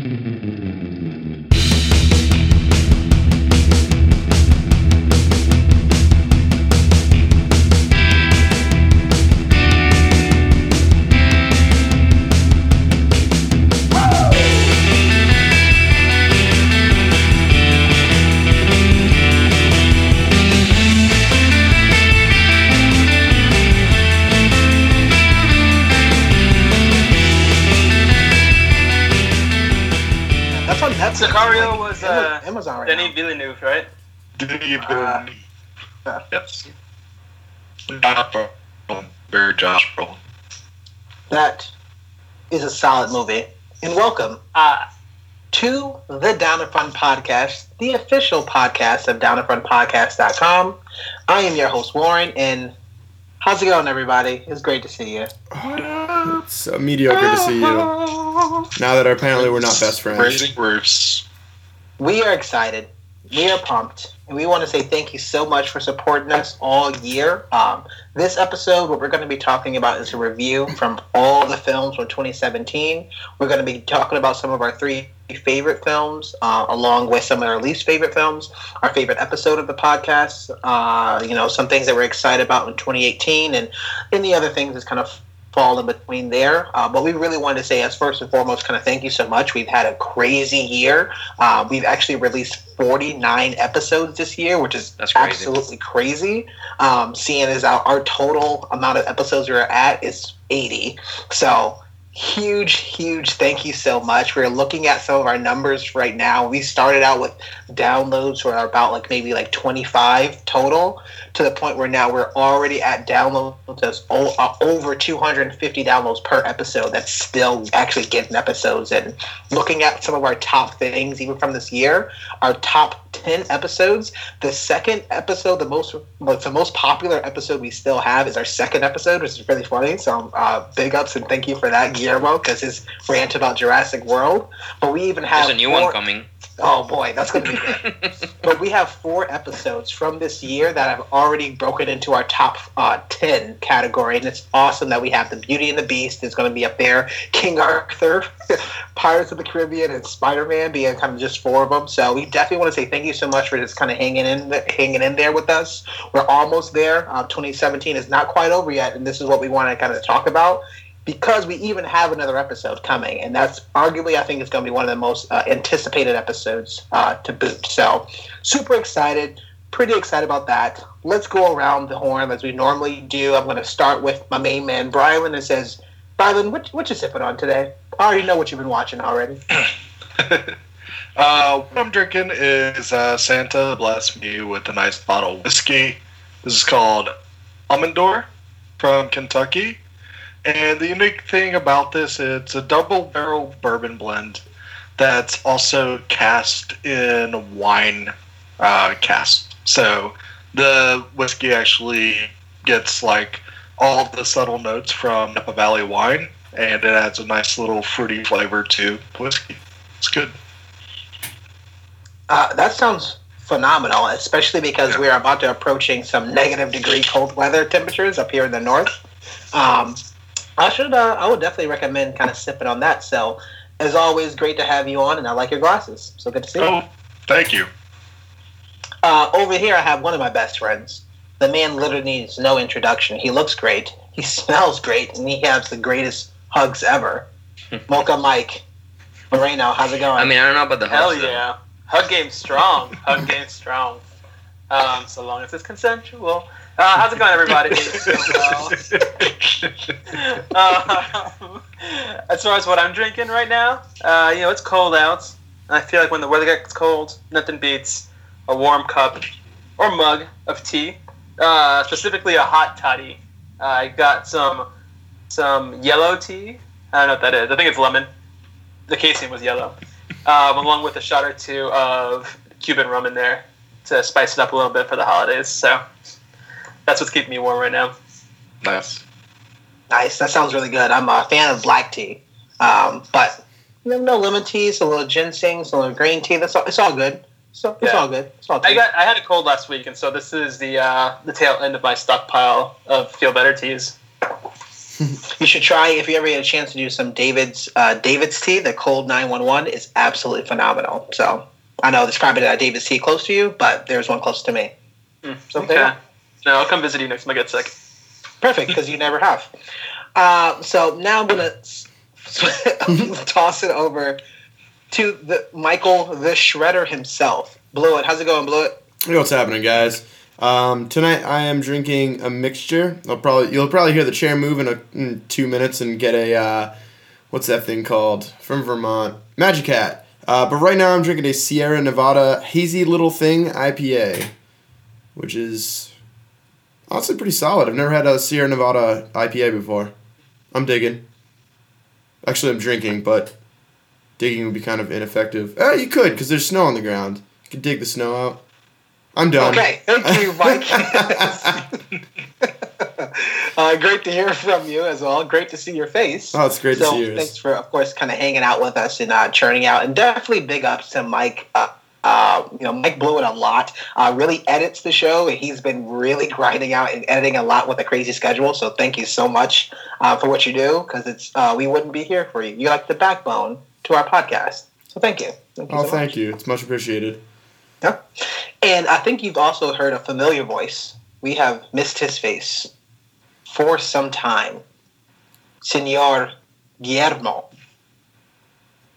Mm-hmm. Denis Uh, yes. Not from Barry Josh Brolin. That is a solid movie. And welcome Uh, to the Down In Front Podcast, the official podcast of downinfrontpodcast.com. I am your host, Warren, and how's it going, everybody? It's great to see you. It's uh, mediocre to see you. Now that apparently we're not best friends. Raising roofs. We are excited. We are pumped. And we want to say thank you so much for supporting us all year. Um, this episode, what we're going to be talking about is a review from all the films from 2017. We're going to be talking about some of our three favorite films, uh, along with some of our least favorite films, our favorite episode of the podcast, uh, you know, some things that we're excited about in 2018, and any other things that's kind of fall in between there. Uh, but we really wanted to say, as first and foremost, kind of thank you so much. We've had a crazy year. Uh, we've actually released 49 episodes this year, which is That's crazy. absolutely crazy. Um, seeing as our, our total amount of episodes we're at is 80. So huge, huge thank you so much. We're looking at some of our numbers right now. We started out with downloads were about like maybe like 25 total to the point where now we're already at downloads that's uh, over 250 downloads per episode that's still actually getting episodes and looking at some of our top things even from this year our top 10 episodes. The second episode the most like the most popular episode we still have is our second episode which is really funny. So uh, big ups and thank you for that guillermo because his rant about jurassic world. But we even have There's a new four- one coming. Oh boy that's gonna be good. but we have four episodes from this year that I've already broken into our top uh, 10 category and it's awesome that we have the beauty and the beast is going to be up there king arthur pirates of the caribbean and spider-man being kind of just four of them so we definitely want to say thank you so much for just kind of hanging in hanging in there with us. We're almost there. Uh, 2017 is not quite over yet and this is what we want to kind of talk about because we even have another episode coming, and that's arguably, I think, it's going to be one of the most uh, anticipated episodes uh, to boot. So, super excited, pretty excited about that. Let's go around the horn as we normally do. I'm going to start with my main man, Brilund, that says, Brilund, what, what you sipping on today? I already know what you've been watching already. Uh, what I'm drinking is uh, Santa bless me with a nice bottle of whiskey. This is called Almondor from Kentucky. And the unique thing about this, it's a double barrel bourbon blend that's also cast in wine uh, cast. So the whiskey actually gets like all the subtle notes from Napa Valley wine, and it adds a nice little fruity flavor to whiskey. It's good. Uh, that sounds phenomenal, especially because we're about to approaching some negative degree cold weather temperatures up here in the north. Um, I should, uh, I would definitely recommend kind of sipping on that. So, as always, great to have you on, and I like your glasses. So good to see you. Oh, thank you. Uh, over here, I have one of my best friends. The man literally needs no introduction. He looks great, he smells great, and he has the greatest hugs ever. Mocha Mike Moreno, how's it going? I mean, I don't know about the hell host. though. yeah. Hug game strong. Hug game strong. Um, so long as it's consensual. Uh, how's it going, everybody? uh, as far as what I'm drinking right now, uh, you know, it's cold out. And I feel like when the weather gets cold, nothing beats a warm cup or mug of tea, uh, specifically a hot toddy. I got some some yellow tea. I don't know what that is. I think it's lemon. The casing was yellow, um, along with a shot or two of Cuban rum in there to spice it up a little bit for the holidays. So that's what's keeping me warm right now. Nice. Nice. That sounds really good. I'm a fan of black tea, um, but you no, no lemon teas, a little ginseng, a little green tea. That's all, it's all good. So it's Yeah. all good. It's all I tea. got I had a cold last week, and so this is the uh, the tail end of my stockpile of feel better teas. you should try if you ever get a chance to do some David's uh, David's tea. The cold nine one one is absolutely phenomenal. So I know there's probably not a David's tea close to you, but there's one close to me. Mm, So there okay. No, I'll come visit you next time I get sick. Perfect, because you never have. Uh, so now I'm gonna s- toss it over to the Michael the Shredder himself. Blewitt. How's it going, Blewitt? Hey, what's happening, guys? Um, tonight I am drinking a mixture. I'll probably you'll probably hear the chair move in, a, in two minutes and get a uh, what's that thing called from Vermont? Magic Hat. Uh, but right now I'm drinking a Sierra Nevada Hazy Little Thing IPA, which is honestly pretty solid. I've never had a Sierra Nevada IPA before. I'm digging. Actually, I'm drinking, but digging would be kind of ineffective. Eh, you could because there's snow on the ground. You could dig the snow out. I'm done. Okay, thank you, Mike. uh, great to hear from you as well. Great to see your face. Oh, it's great so to see yours. thanks for, of course, kind of hanging out with us and uh, churning out. And definitely big ups to Mike. Uh, uh, you know, Mike Blewitt a lot. Uh, really edits the show, and he's been really grinding out and editing a lot with a crazy schedule. So thank you so much uh, for what you do, because it's uh, we wouldn't be here for you. You're like the backbone to our podcast. So thank you. Thank you Oh, so thank much. you. It's much appreciated. Yeah. And I think you've also heard a familiar voice. We have missed his face for some time. Senor Guillermo.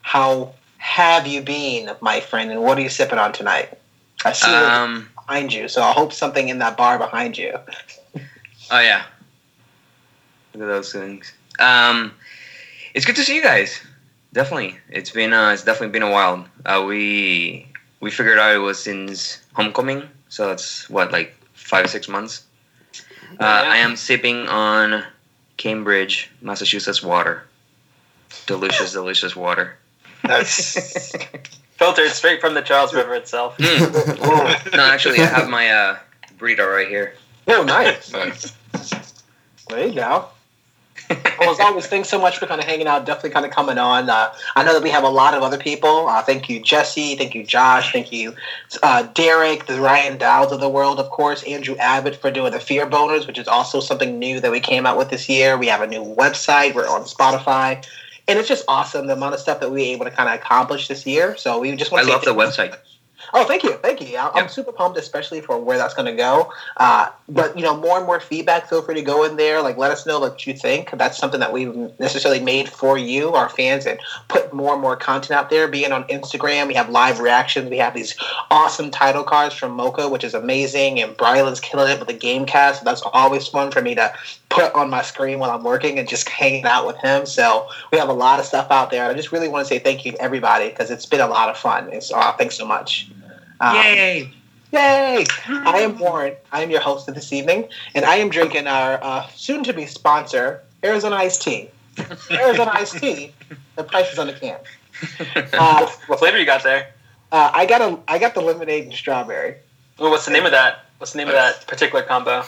How have you been, my friend, and what are you sipping on tonight? I see it Um. behind you, so I hope something in that bar behind you. Oh yeah. Look at those things. Um, it's good to see you guys. Definitely, it's been uh, it's definitely been a while. Uh, we we figured out it was since homecoming, so that's what like five six months. Uh, I am sipping on Cambridge, Massachusetts water. Delicious, delicious water. That's Filtered straight from the Charles River itself. Mm. No, actually, I have my uh, burrito right here. oh nice. Nice. There you go. well, as always, thanks so much for kind of hanging out. Definitely kind of coming on. Uh, I know that we have a lot of other people. Uh, thank you, Jesse. Thank you, Josh. Thank you, uh, Derek, the Ryan Dowds of the world, of course. Andrew Abbott for doing the Fear Boners, which is also something new that we came out with this year. We have a new website. We're on Spotify. And it's just awesome the amount of stuff that we were able to kind of accomplish this year. So we just want to say love the website. Oh, thank you, thank you. I- I'm Yeah. super pumped, especially for where that's going to go. Uh, but you know, more and more feedback. Feel free to go in there. Like, let us know what you think. That's something that we've necessarily made for you, our fans, and put more and more content out there. Being on Instagram, we have live reactions. We have these awesome title cards from Mocha, which is amazing, and Brilund's killing it with the game cast. So that's always fun for me to put on my screen while I'm working and just hanging out with him. So we have a lot of stuff out there. And I just really want to say thank you to everybody because it's been a lot of fun. It's uh, thanks so much. Um, Yay! Yay! I am Warren. I am your host of this evening, and I am drinking our uh, soon-to-be sponsor, Arizona Iced Tea. Arizona Iced Tea. The price is on the can. Uh, What flavor you got there? uh, I got a, I got the lemonade and strawberry, Ooh, what's the name of that? What's the name of that particular combo?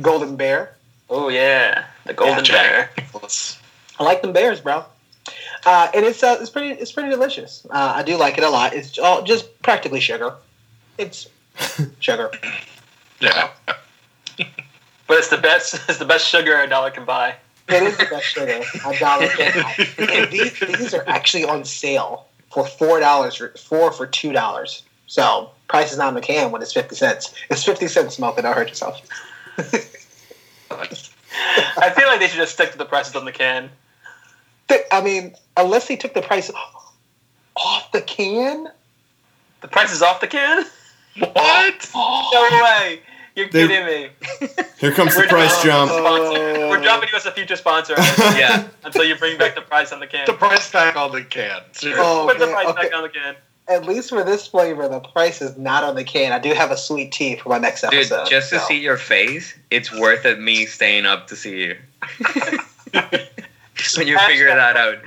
golden bear. Oh yeah, the golden Yeah. bear. I like them bears, bro. Uh, and it's uh, it's pretty it's pretty delicious. Uh, I do like it a lot. It's all just practically sugar. It's sugar. Yeah. But it's the best. It's the best sugar a dollar can buy. It is the best sugar. A dollar can buy. And these, these are actually on sale for four dollars, four for two dollars. So price is not in the can when it's fifty cents. It's fifty cents, smoke it. Don't hurt yourself. I feel like they should just stick to the prices on the can. I mean, unless they took the price off the can. The price is off the can? What? No way! You're They- kidding me. Here comes the price jump. sponsor. Uh, We're dropping you as a future sponsor Yeah. until you bring back the price on the can. The price tag on the can. Seriously. Oh, Put the okay, price okay. back on the can. At least for this flavor, the price is not on the can. I do have a sweet tea for my next episode. Dude, episode. just to so. see your face, it's worth it me staying up to see you. when you figure that out.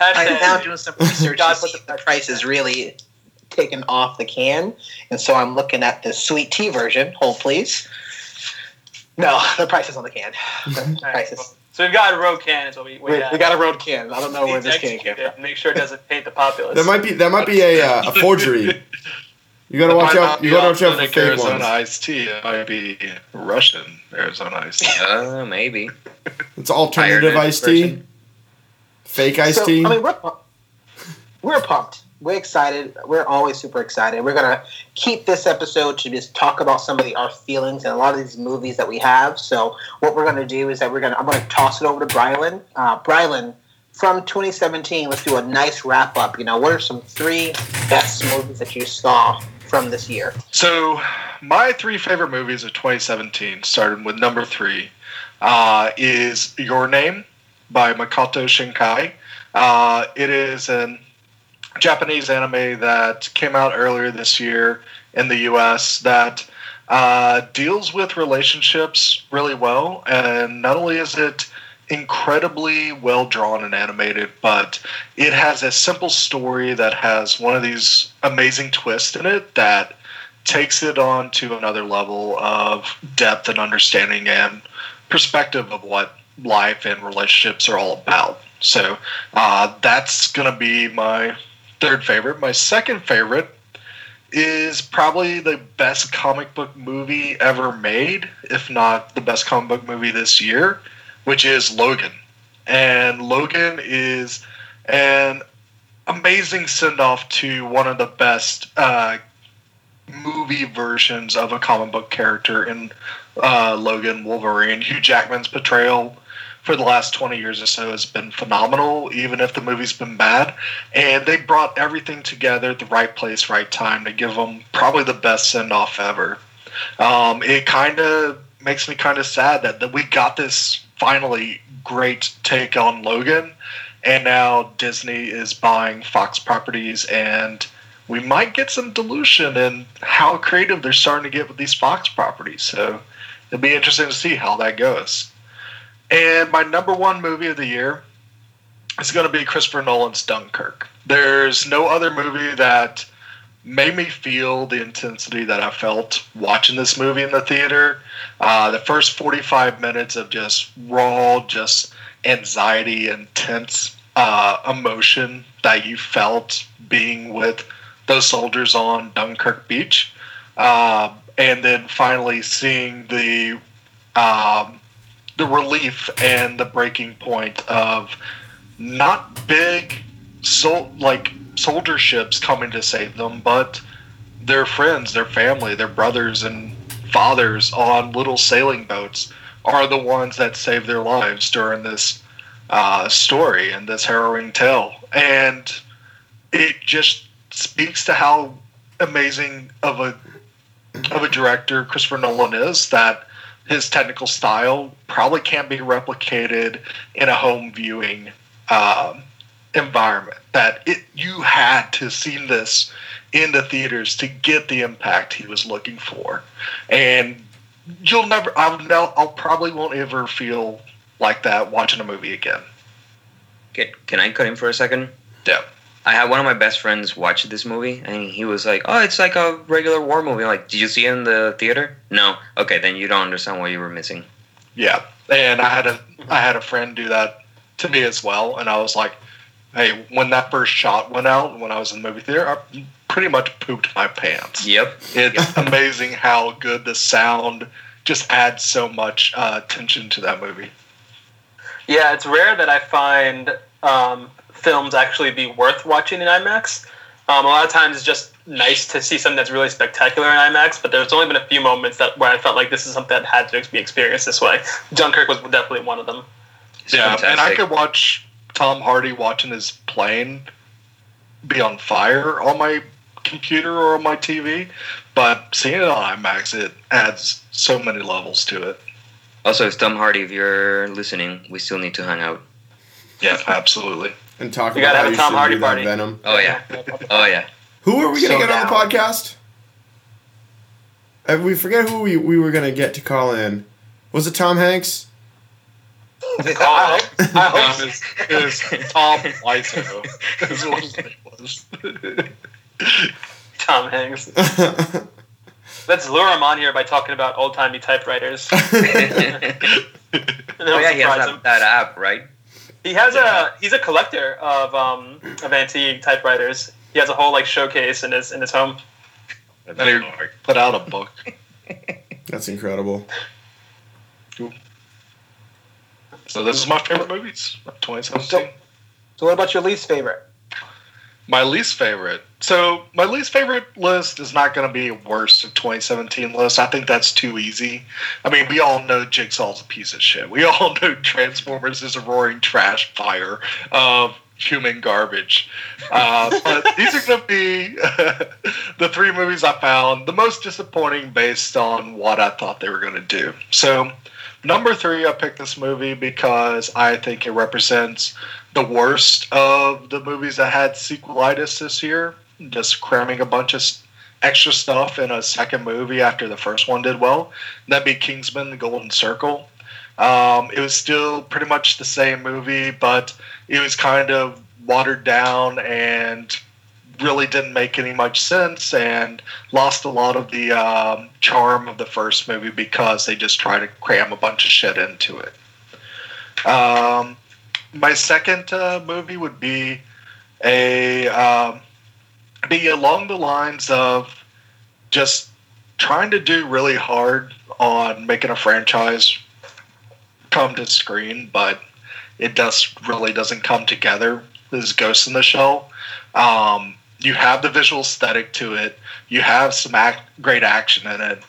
I'm now doing some research God to put see the if the price is really taken off the can, and so I'm looking at the sweet tea version. Hold please. No, the price is on the can. The price is. So we've got a road can. Is what we, we, We, got. we got a road can. I don't know where this can came from. Make sure it doesn't paint the populace. That might be that might be a uh, a forgery. You gotta It watch out. You gotta watch out for authentic fake Arizona ones. iced tea. It might be Russian Arizona iced tea. Uh, maybe. It's alternative Iron iced tea. Fake iced so, tea. I mean, we're we're pumped. We're excited. We're always super excited. We're gonna keep this episode to just talk about some of the our feelings and a lot of these movies that we have. So what we're gonna do is that we're gonna I'm gonna toss it over to Brilund. Uh, Brilund, from 2017, let's do a nice wrap up. You know, what are some three best movies that you saw from this year? So, my three favorite movies of 2017, starting with number three, uh, is Your Name by Makoto Shinkai. Uh, it is an Japanese anime that came out earlier this year in the US that uh, deals with relationships really well. And not only is it incredibly well drawn and animated, but it has a simple story that has one of these amazing twists in it that takes it on to another level of depth and understanding and perspective of what life and relationships are all about. So uh, that's going to be my third favorite. My second favorite is probably the best comic book movie ever made, if not the best comic book movie this year, which is Logan. And Logan is an amazing send off to one of the best uh, movie versions of a comic book character in uh, Logan Wolverine. Hugh Jackman's portrayal for the last 20 years or so has been phenomenal, even if the movie's been bad. And they brought everything together at the right place, right time to give them probably the best send off ever. Um, it kind of makes me kind of sad that, that we got this finally great take on Logan, and now Disney is buying Fox properties, and we might get some dilution in how creative they're starting to get with these Fox properties. So it'll be interesting to see how that goes. And my number one movie of the year is going to be Christopher Nolan's Dunkirk. There's no other movie that made me feel the intensity that I felt watching this movie in the theater. Uh, the first 45 minutes of just raw, just anxiety, intense uh, emotion that you felt being with those soldiers on Dunkirk Beach. Uh, and then finally seeing the um, the relief and the breaking point of not big sol- like soldier ships coming to save them, but their friends, their family, their brothers and fathers on little sailing boats are the ones that save their lives during this uh, story and this harrowing tale. And it just speaks to how amazing of a of a director Christopher Nolan is that his technical style probably can't be replicated in a home viewing um, environment. That it you had to see this in the theaters to get the impact he was looking for, and you'll never. I'll, I'll probably won't ever feel like that watching a movie again. Can, can I cut in for a second? Yeah. I had one of my best friends watch this movie, and he was like, "Oh, it's like a regular war movie." I'm like, did you see it in the theater? No. Okay, then you don't understand what you were missing. Yeah, and I had a I had a friend do that to me as well, and I was like, "Hey, when that first shot went out when I was in the movie theater, I pretty much pooped my pants." Yep. It's amazing how good the sound just adds so much uh, tension to that movie. Yeah, it's rare that I find um, films actually be worth watching in IMAX. Um, a lot of times it's just nice to see something that's really spectacular in IMAX, but there's only been a few moments that where I felt like this is something that had to be experienced this way. Dunkirk was definitely one of them. It's yeah, and I could watch Tom Hardy watching his plane be on fire on my computer or on my TV, but seeing it on IMAX, it adds so many levels to it. Also, it's Tom Hardy. If you're listening, we still need to hang out. Yeah, absolutely. And talk We about how have a you Tom should Hardy do that. Venom. Oh yeah. Oh yeah. Who are we gonna So get on the podcast? We forget who we, we were gonna get to call in. Was it Tom Hanks? I hope. I hope. Is, is Tom Wiseau. is what his name was. Tom Hanks. Let's lure him on here by talking about old timey typewriters. oh yeah, he has that, that app, right? He has Yeah. a he's a collector of um of antique typewriters. He has a whole like showcase in his in his home. And then he put out a book. That's incredible. So this is my favorite movies of 2017. So, what about your least favorite? My least favorite. So my least favorite list is not going to be a worst of 2017 list. I think that's too easy. I mean, we all know Jigsaw's a piece of shit. We all know Transformers is a roaring trash fire of human garbage. Uh, but these are going to be the three movies I found the most disappointing based on what I thought they were going to do. So number three, I picked this movie because I think it represents the worst of the movies that had sequelitis this year. Just cramming a bunch of extra stuff in a second movie after the first one did well. That'd be Kingsman: The Golden Circle. Um, it was still pretty much the same movie, but it was kind of watered down and really didn't make any much sense and lost a lot of the um, charm of the first movie because they just tried to cram a bunch of shit into it. Um, my second uh, movie would be a um, be along the lines of just trying to do really hard on making a franchise come to screen, but it just really doesn't come together. This is Ghost in the Shell. Um, you have the visual aesthetic to it. You have some act, great action in it,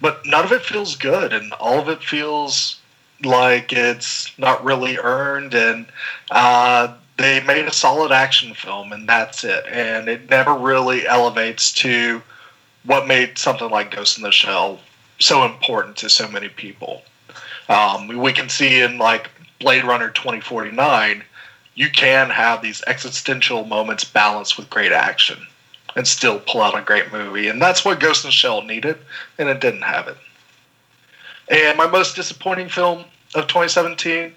but none of it feels good, and all of it feels like it's not really earned. And uh, they made a solid action film, and that's it. And it never really elevates to what made something like Ghost in the Shell so important to so many people. Um, we can see in like Blade Runner 2049, you can have these existential moments balanced with great action and still pull out a great movie. And that's what Ghost in the Shell needed, and it didn't have it. And my most disappointing film of 2017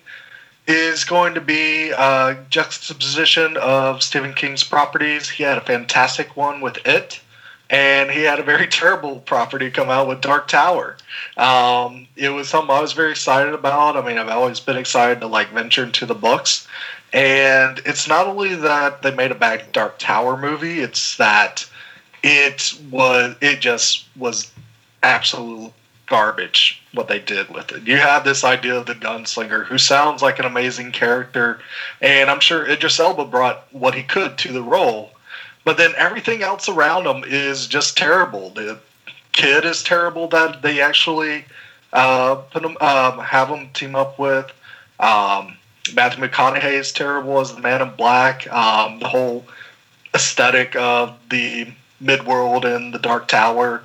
is going to be a juxtaposition of Stephen King's properties. He had a fantastic one with It, and he had a very terrible property come out with Dark Tower. Um, it was something I was very excited about. I mean, I've always been excited to like venture into the books. And it's not only that they made a bad Dark Tower movie, it's that it was it just was absolute garbage what they did with it. You have this idea of the gunslinger who sounds like an amazing character, and I'm sure Idris Elba brought what he could to the role, but then everything else around him is just terrible. The kid is terrible that they actually uh, put him, um, have him team up with. Um, Matthew McConaughey is terrible as the Man in Black. Um, the whole aesthetic of the midworld and the Dark Tower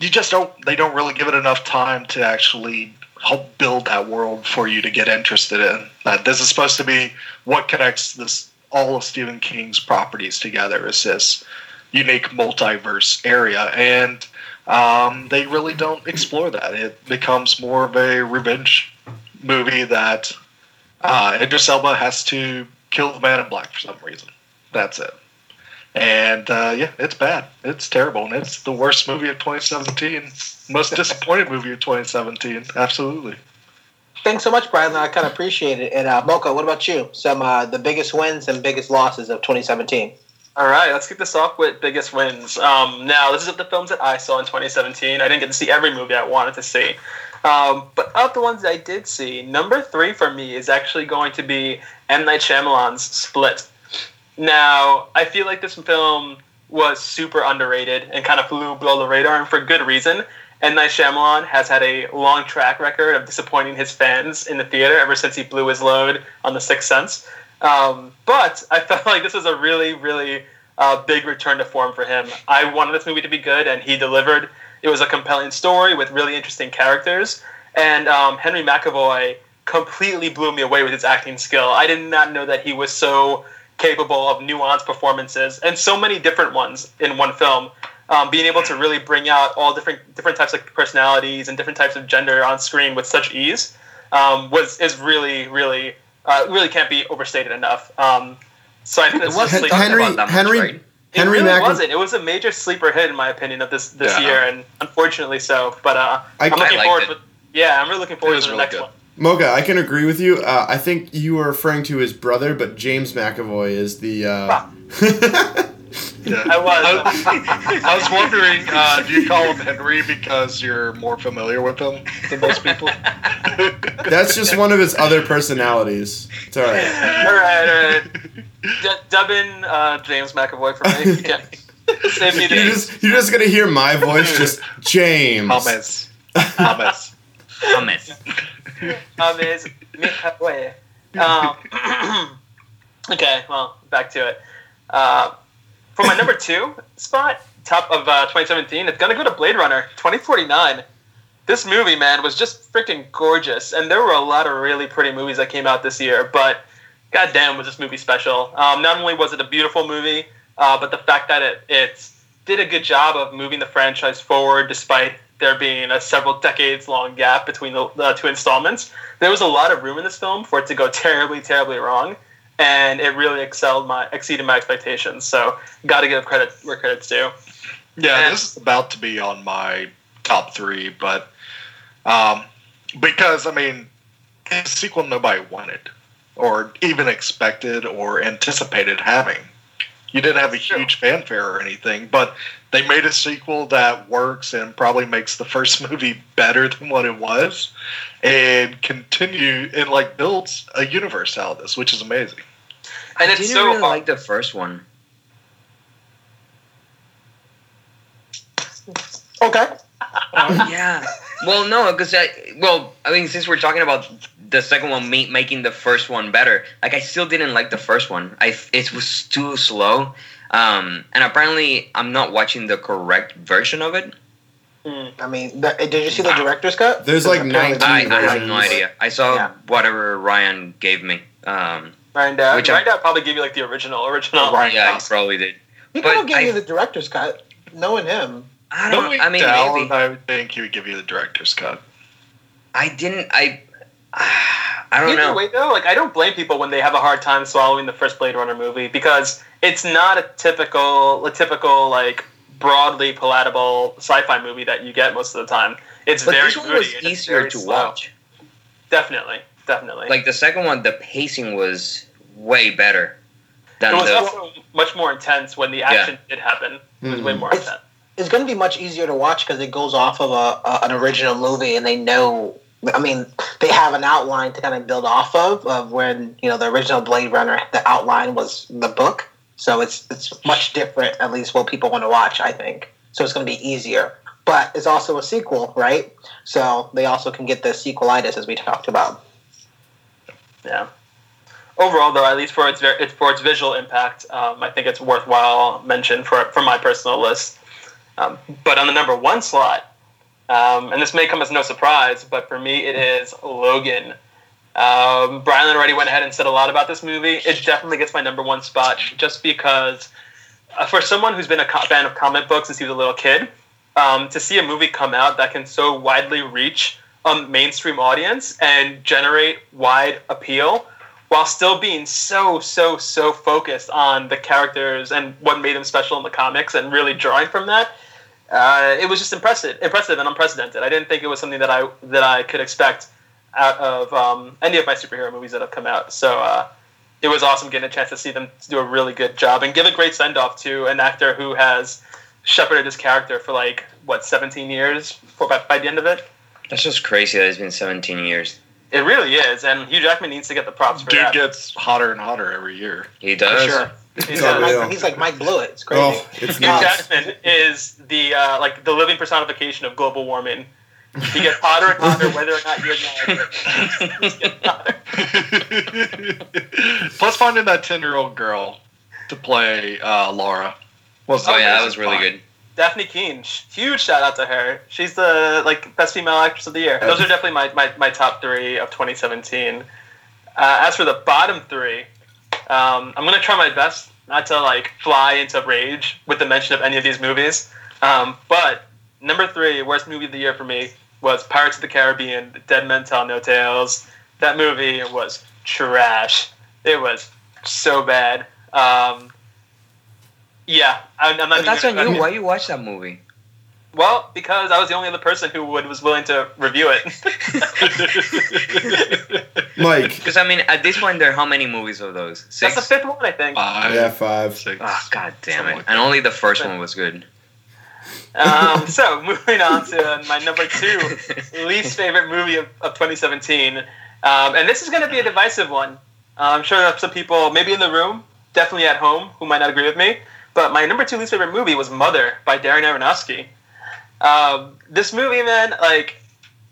you just don't they don't really give it enough time to actually help build that world for you to get interested in. Uh, this is supposed to be what connects this all of Stephen King's properties together is this unique multiverse area, and um, they really don't explore that. It becomes more of a revenge movie that uh, Idris Elba has to kill the Man in Black for some reason. That's it. And uh, yeah, it's bad. It's terrible, and it's the worst movie of 2017. Most disappointed movie of 2017. Absolutely. Thanks so much, Brian. I kind of appreciate it. And uh, Mocha, what about you? Some uh, the biggest wins and biggest losses of 2017. All right, let's kick this off with biggest wins. Um, now, this is of the films that I saw in 2017. I didn't get to see every movie I wanted to see. Um, but of the ones I did see, number three for me is actually going to be M. Night Shyamalan's Split. Now, I feel like this film was super underrated and kind of flew below the radar, and for good reason. M. Night Shyamalan has had a long track record of disappointing his fans in the theater ever since he blew his load on The Sixth Sense. Um, but I felt like this was a really, really uh, big return to form for him. I wanted this movie to be good, and he delivered. It was a compelling story with really interesting characters, and um, Henry McAvoy completely blew me away with his acting skill. I did not know that he was so capable of nuanced performances and so many different ones in one film. Um, being able to really bring out all different different types of personalities and different types of gender on screen with such ease um, was is really really uh, really can't be overstated enough. Um, so I think It wasn't Henry- about that much, Henry- right? Henry it really Mac- wasn't. It was a major sleeper hit in my opinion of this this Yeah. year, and unfortunately so. But uh, I- I'm looking liked forward. it. To, yeah, I'm really looking forward to the really next good. one. Mocha, I can agree with you. Uh, I think you were referring to his brother, but James McAvoy is the. Uh, Yeah. I was. I, I was wondering, uh, do you call him Henry because you're more familiar with him than most people? That's just one of his other personalities. It's all right. all right, all right. D- dub in uh, James McAvoy for me. Okay. Save me You're just you're just gonna hear my voice, just James. Hummus. Hummus. Hummus. um, is McAvoy. Um, okay, well, back to it. Uh, for my number two spot, top of uh, 2017, it's gonna go to Blade Runner 2049. This movie, man, was just freaking gorgeous, and there were a lot of really pretty movies that came out this year. But goddamn, was this movie special? Um, not only was it a beautiful movie, uh, but the fact that it it did a good job of moving the franchise forward, despite there being a several decades long gap between the, two installments. There was a lot of room in this film for it to go terribly, terribly wrong, and it really excelled my exceeded my expectations. So, got to give credit where credit's due. Yeah, this is about to be on my top three, but um, because I mean, it's a sequel nobody wanted, or even expected, or anticipated having. You didn't have a huge fanfare or anything, but they made a sequel that works and probably makes the first movie better than what it was, and continue and like builds a universe out of this, which is amazing. And I it's didn't so really like the first one. Okay. Oh, yeah. Well, no, because I well, I mean, since we're talking about the second one ma- making the first one better, like I still didn't like the first one. I it was too slow, um, and apparently I'm not watching the correct version of it. Mm. I mean, the, did you see the director's cut? There's like Apparently- 19 I, I have no idea. I saw Yeah. whatever Ryan gave me. Um, Ryan Dowd. Which I- Ryan probably give you like the original, original. Right. yeah, he probably did. He But could have given I- you the director's cut, knowing him. I don't. Knowing I mean, Dowd, maybe I think he would give you the director's cut. I didn't. I. I don't Either know. way, though, like I don't blame people when they have a hard time swallowing the first Blade Runner movie because it's not a typical, a typical like broadly palatable sci-fi movie that you get most of the time. It's But very this one was moody and it's easier very to slow. watch. Definitely, definitely. Like the second one, the pacing was way better than it was the. also much more intense when the action did happen. It was way Mhm. more It's- intense. It's going to be much easier to watch because it goes off of a, a an original movie, and they know. I mean, they have an outline to kind of build off of of when you know the original Blade Runner. The outline was the book, so it's it's much different. At least what people want to watch, I think. So it's going to be easier, but it's also a sequel, right? So they also can get the sequelitis as we talked about. Yeah. Overall, though, at least for its for its visual impact, um, I think it's worthwhile mention for for my personal list. Um, but on the number one slot, um, and this may come as no surprise, but for me, it is Logan. Um, Brian already went ahead and said a lot about this movie. It definitely gets my number one spot just because, uh, for someone who's been a co- fan of comic books since he was a little kid, um, to see a movie come out that can so widely reach a mainstream audience and generate wide appeal while still being so so so focused on the characters and what made them special in the comics and really drawing from that uh, it was just impressive impressive and unprecedented i didn't think it was something that i that i could expect out of um, any of my superhero movies that have come out so uh, it was awesome getting a chance to see them do a really good job and give a great send off to an actor who has shepherded his character for like what 17 years for, by, by the end of it That's just crazy that it's been 17 years. it really is and hugh jackman needs to get the props for Dude that gets hotter and hotter every year. He For does. sure. He's He's, like yeah. Mike, he's like Mike Blewitt. It's crazy. Oh, it's Hugh nuts. Jackman is the uh, like the living personification of global warming. He gets hotter and hotter, whether or not you acknowledge it. He's getting hotter. Plus, finding that ten-year-old girl to play uh, Laura was Oh yeah, that was really fun. good. Dafne Keen, sh- huge shout out to her. She's the like best female actress of the year. Those are definitely my, my, my top three of 2017. Uh, as for the bottom three, um, I'm gonna try my best not to like fly into rage with the mention of any of these movies. Um, but number three, worst movie of the year for me was Pirates of the Caribbean: Dead Men Tell No Tales. That movie was trash. It was so bad. Um, yeah, I'm, I'm not. But that's on you. Why you watch that movie? Well, because I was the only other person who would was willing to review it. Mike. Because I mean, at this point, there are how many movies of those? That's Six. the fifth one, I think. Five, Yeah, five. six. Oh, God damn it! like And only the first one was good. Um, so moving on to my number two least favorite movie of, of 2017, um, and this is going to be a divisive one. Uh, I'm sure there are some people, maybe in the room, definitely at home, who might not agree with me. But my number two least favorite movie was Mother by Darren Aronofsky. Um, this movie, man, like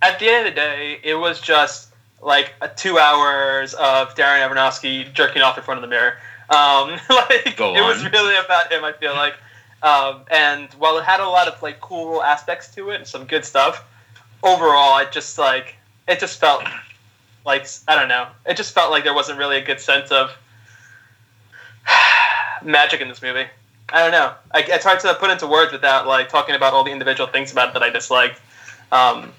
at the end of the day, it was just like a two hours of Darren Aronofsky jerking off in front of the mirror. Um, like Go it was really about him. I feel like, um, and while it had a lot of like cool aspects to it and some good stuff, overall, it just like it just felt like I don't know. It just felt like there wasn't really a good sense of magic in this movie. I don't know. I, it's hard to put into words without like talking about all the individual things about it that I disliked. Um,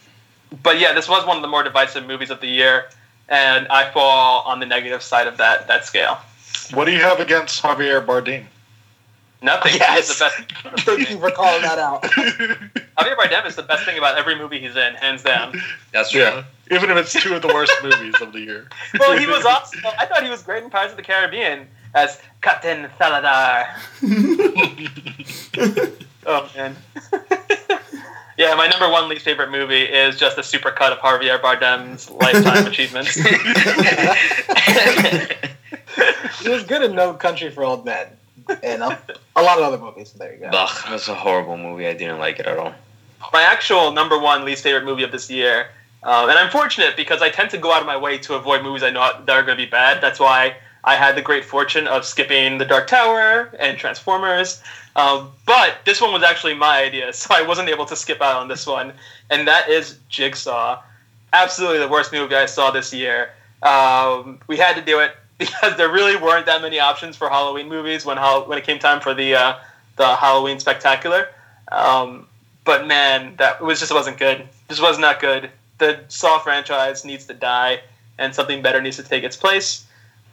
but yeah, this was one of the more divisive movies of the year, and I fall on the negative side of that that scale. What do you have against Javier Bardem? Nothing. Yes. He is the best. Thank you for calling that out. Javier Bardem is the best thing about every movie he's in, hands down. That's true. yeah, even if it's two of the worst movies of the year. Well, he was awesome. I thought he was great in Pirates of the Caribbean as Captain Salazar. Oh man. yeah, my number one least favorite movie is just a supercut of Javier Bardem's lifetime achievements. He was good in No Country for Old Men, and a, a lot of other movies. There you go. Ugh, that's a horrible movie. I didn't like it at all. my actual number one least favorite movie of this year, um, and I'm fortunate because I tend to go out of my way to avoid movies I know that are going to be bad. That's why I had the great fortune of skipping The Dark Tower and Transformers. Um, but this one was actually my idea, so I wasn't able to skip out on this one, and that is Jigsaw. Absolutely the worst movie I saw this year. Um, we had to do it because there really weren't that many options for Halloween movies when when it came time for the uh, the Halloween Spectacular. Um, but man, that was just wasn't good. Just was not good. The Saw franchise needs to die, and something better needs to take its place.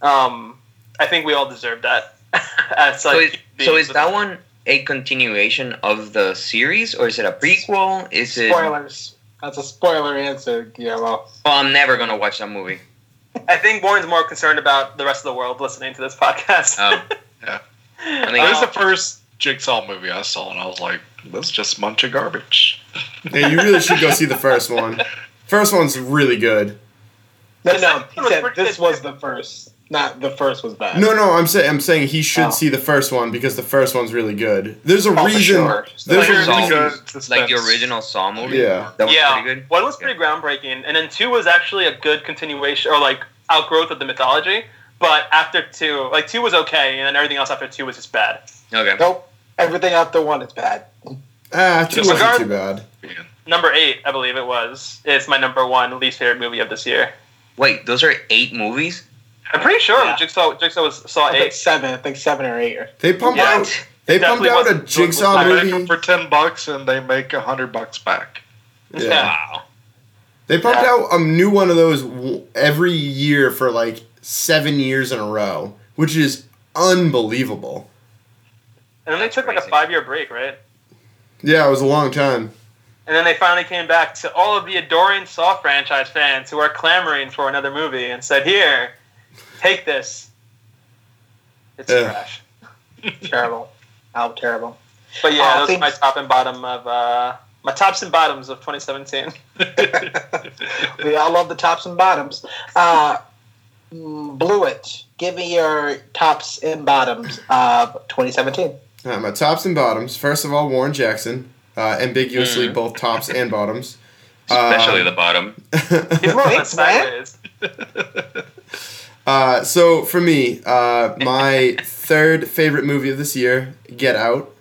Um, I think we all deserve that. As, So, like, is, so is that one a continuation of the series, or is it a prequel? Is it? Spoilers. That's a spoiler answer, Guillermo. Oh, I'm never gonna watch that movie. I think Warren's more concerned about the rest of the world listening to this podcast. Oh. Yeah. I That think was the first Jigsaw movie I saw, and I was like, "This is just a bunch of garbage." Yeah, you really should go see the first one. First one's really good. No, no, he said this was the first. Not the first was bad. No, no, I'm saying I'm saying he should Oh. see the first one because the first one's really good. There's a Oh, for reason. sure. There's Like a Saw. reason. Good like the original Saw movie. Yeah. that was yeah, pretty good. one was pretty groundbreaking, and then two was actually a good continuation or like outgrowth of the mythology. But after two, like two was okay, and then everything else after two was just bad. Okay. Nope. Everything after one is bad. Ah, two Just wasn't too bad. Number eight, I believe it was, is my number one least favorite movie of this year. Wait, those are eight movies. I'm pretty sure Yeah. Jigsaw Jigsaw was Saw I eight. seven. I think seven or eight. Or, They pumped Yeah. out. They pumped out a Jigsaw I make movie. them for ten bucks, and they make a hundred bucks back. Yeah. Wow. They pumped Yeah. out a new one of those every year for like seven years in a row, which is unbelievable. And then they That's took like a five year break, right? Yeah, it was a long time. And then they finally came back to all of the adoring Saw franchise fans who are clamoring for another movie and said, "Here, take this." It's Yeah. trash. terrible. How terrible. But yeah, Oh, those are my top and bottom of uh, my tops and bottoms of 2017. we all love the tops and bottoms. Uh, mm, Blewitt. Give me your tops and bottoms of 2017. All right, my tops and bottoms. First of all, Warren Jackson, uh, ambiguously Mhm. both tops and bottoms. Especially Um, the bottom. He's more Thanks, man. Uh, so for me, uh, my third favorite movie of this year, Get Out.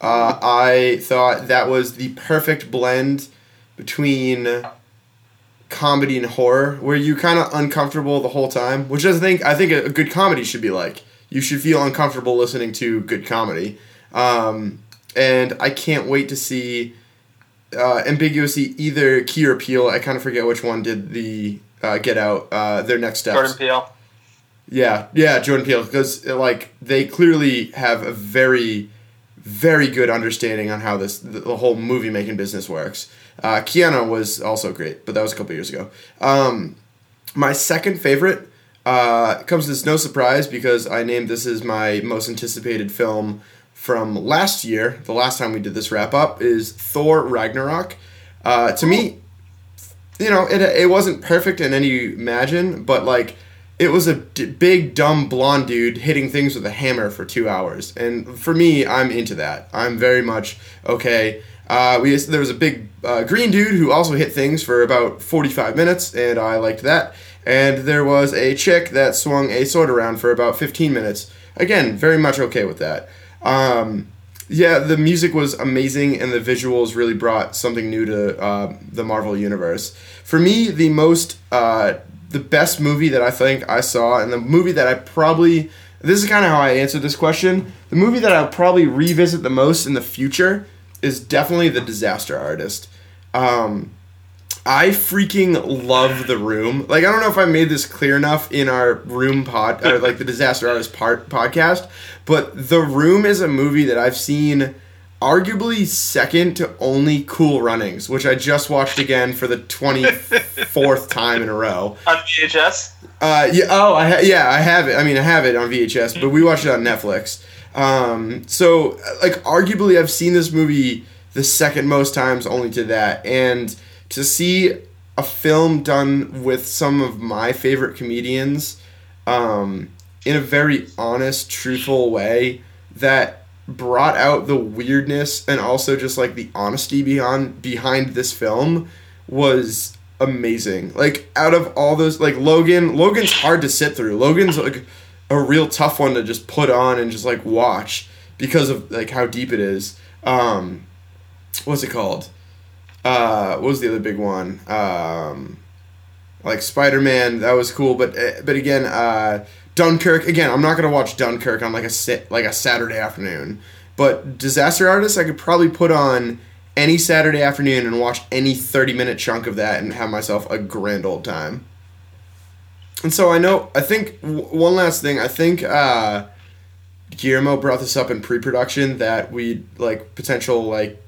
Uh, I thought that was the perfect blend between comedy and horror, where you kind of uncomfortable the whole time, which I think I think a, a good comedy should be like. You should feel uncomfortable listening to good comedy, um, and I can't wait to see uh, ambiguously either Key or Peele. I kind of forget which one did the uh, Get Out. Uh, their next steps. Jordan Peele. Yeah, yeah, Jordan Peele, because like they clearly have a very, very good understanding on how this the, the whole movie making business works. Uh, Keanu was also great, but that was a couple years ago. Um, my second favorite uh, comes as no surprise because I named this as my most anticipated film from last year. The last time we did this wrap up is Thor Ragnarok. Uh, to me, you know, it it wasn't perfect in any imagine, but like it was a d- big dumb blonde dude hitting things with a hammer for two hours, and for me, I'm into that. I'm very much okay. Uh, we there was a big uh, green dude who also hit things for about forty five minutes, and I liked that. And there was a chick that swung a sword around for about fifteen minutes. Again, very much okay with that. Um, yeah, the music was amazing, and the visuals really brought something new to uh, the Marvel universe. For me, the most, uh, the best movie that I think I saw, and the movie that I probably, this is kind of how I answered this question. The movie that I'll probably revisit the most in the future is definitely The Disaster Artist. Um, I freaking love the room. Like I don't know if I made this clear enough in our room pod, or like the Disaster Artist part podcast, but the room is a movie that I've seen arguably second to only Cool Runnings, which I just watched again for the twenty fourth time in a row. On VHS. Uh, yeah. Oh, I ha- yeah, I have it. I mean, I have it on VHS, but we watched it on Netflix. Um, so like, arguably, I've seen this movie the second most times, only to that, and to see a film done with some of my favorite comedians, um, in a very honest, truthful way that brought out the weirdness and also just like the honesty behind behind this film was amazing. Like out of all those like Logan, Logan's hard to sit through. Logan's like a real tough one to just put on and just like watch because of like how deep it is. Um what's it called? Uh what was the other big one? Um like Spider-Man, that was cool, but uh, but again, uh Dunkirk, again, I'm not to watch Dunkirk on like a sit like a Saturday afternoon. But Disaster Artist, I could probably put on any Saturday afternoon and watch any 30 minute chunk of that and have myself a grand old time. And so I know, I think, one last thing, I think uh, Guillermo brought this up in pre production that we, like, potential, like,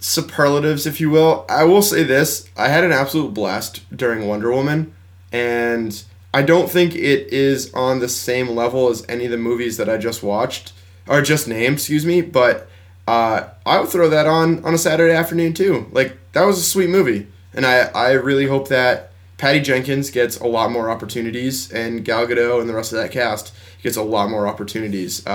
superlatives, if you will. I will say this I had an absolute blast during Wonder Woman, and I don't think it is on the same level as any of the movies that I just watched, or just named, excuse me, but uh, I would throw that on on a Saturday afternoon too. Like that was a sweet movie, and I I really hope that Patty Jenkins gets a lot more opportunities, and Gal Gadot and the rest of that cast gets a lot more opportunities.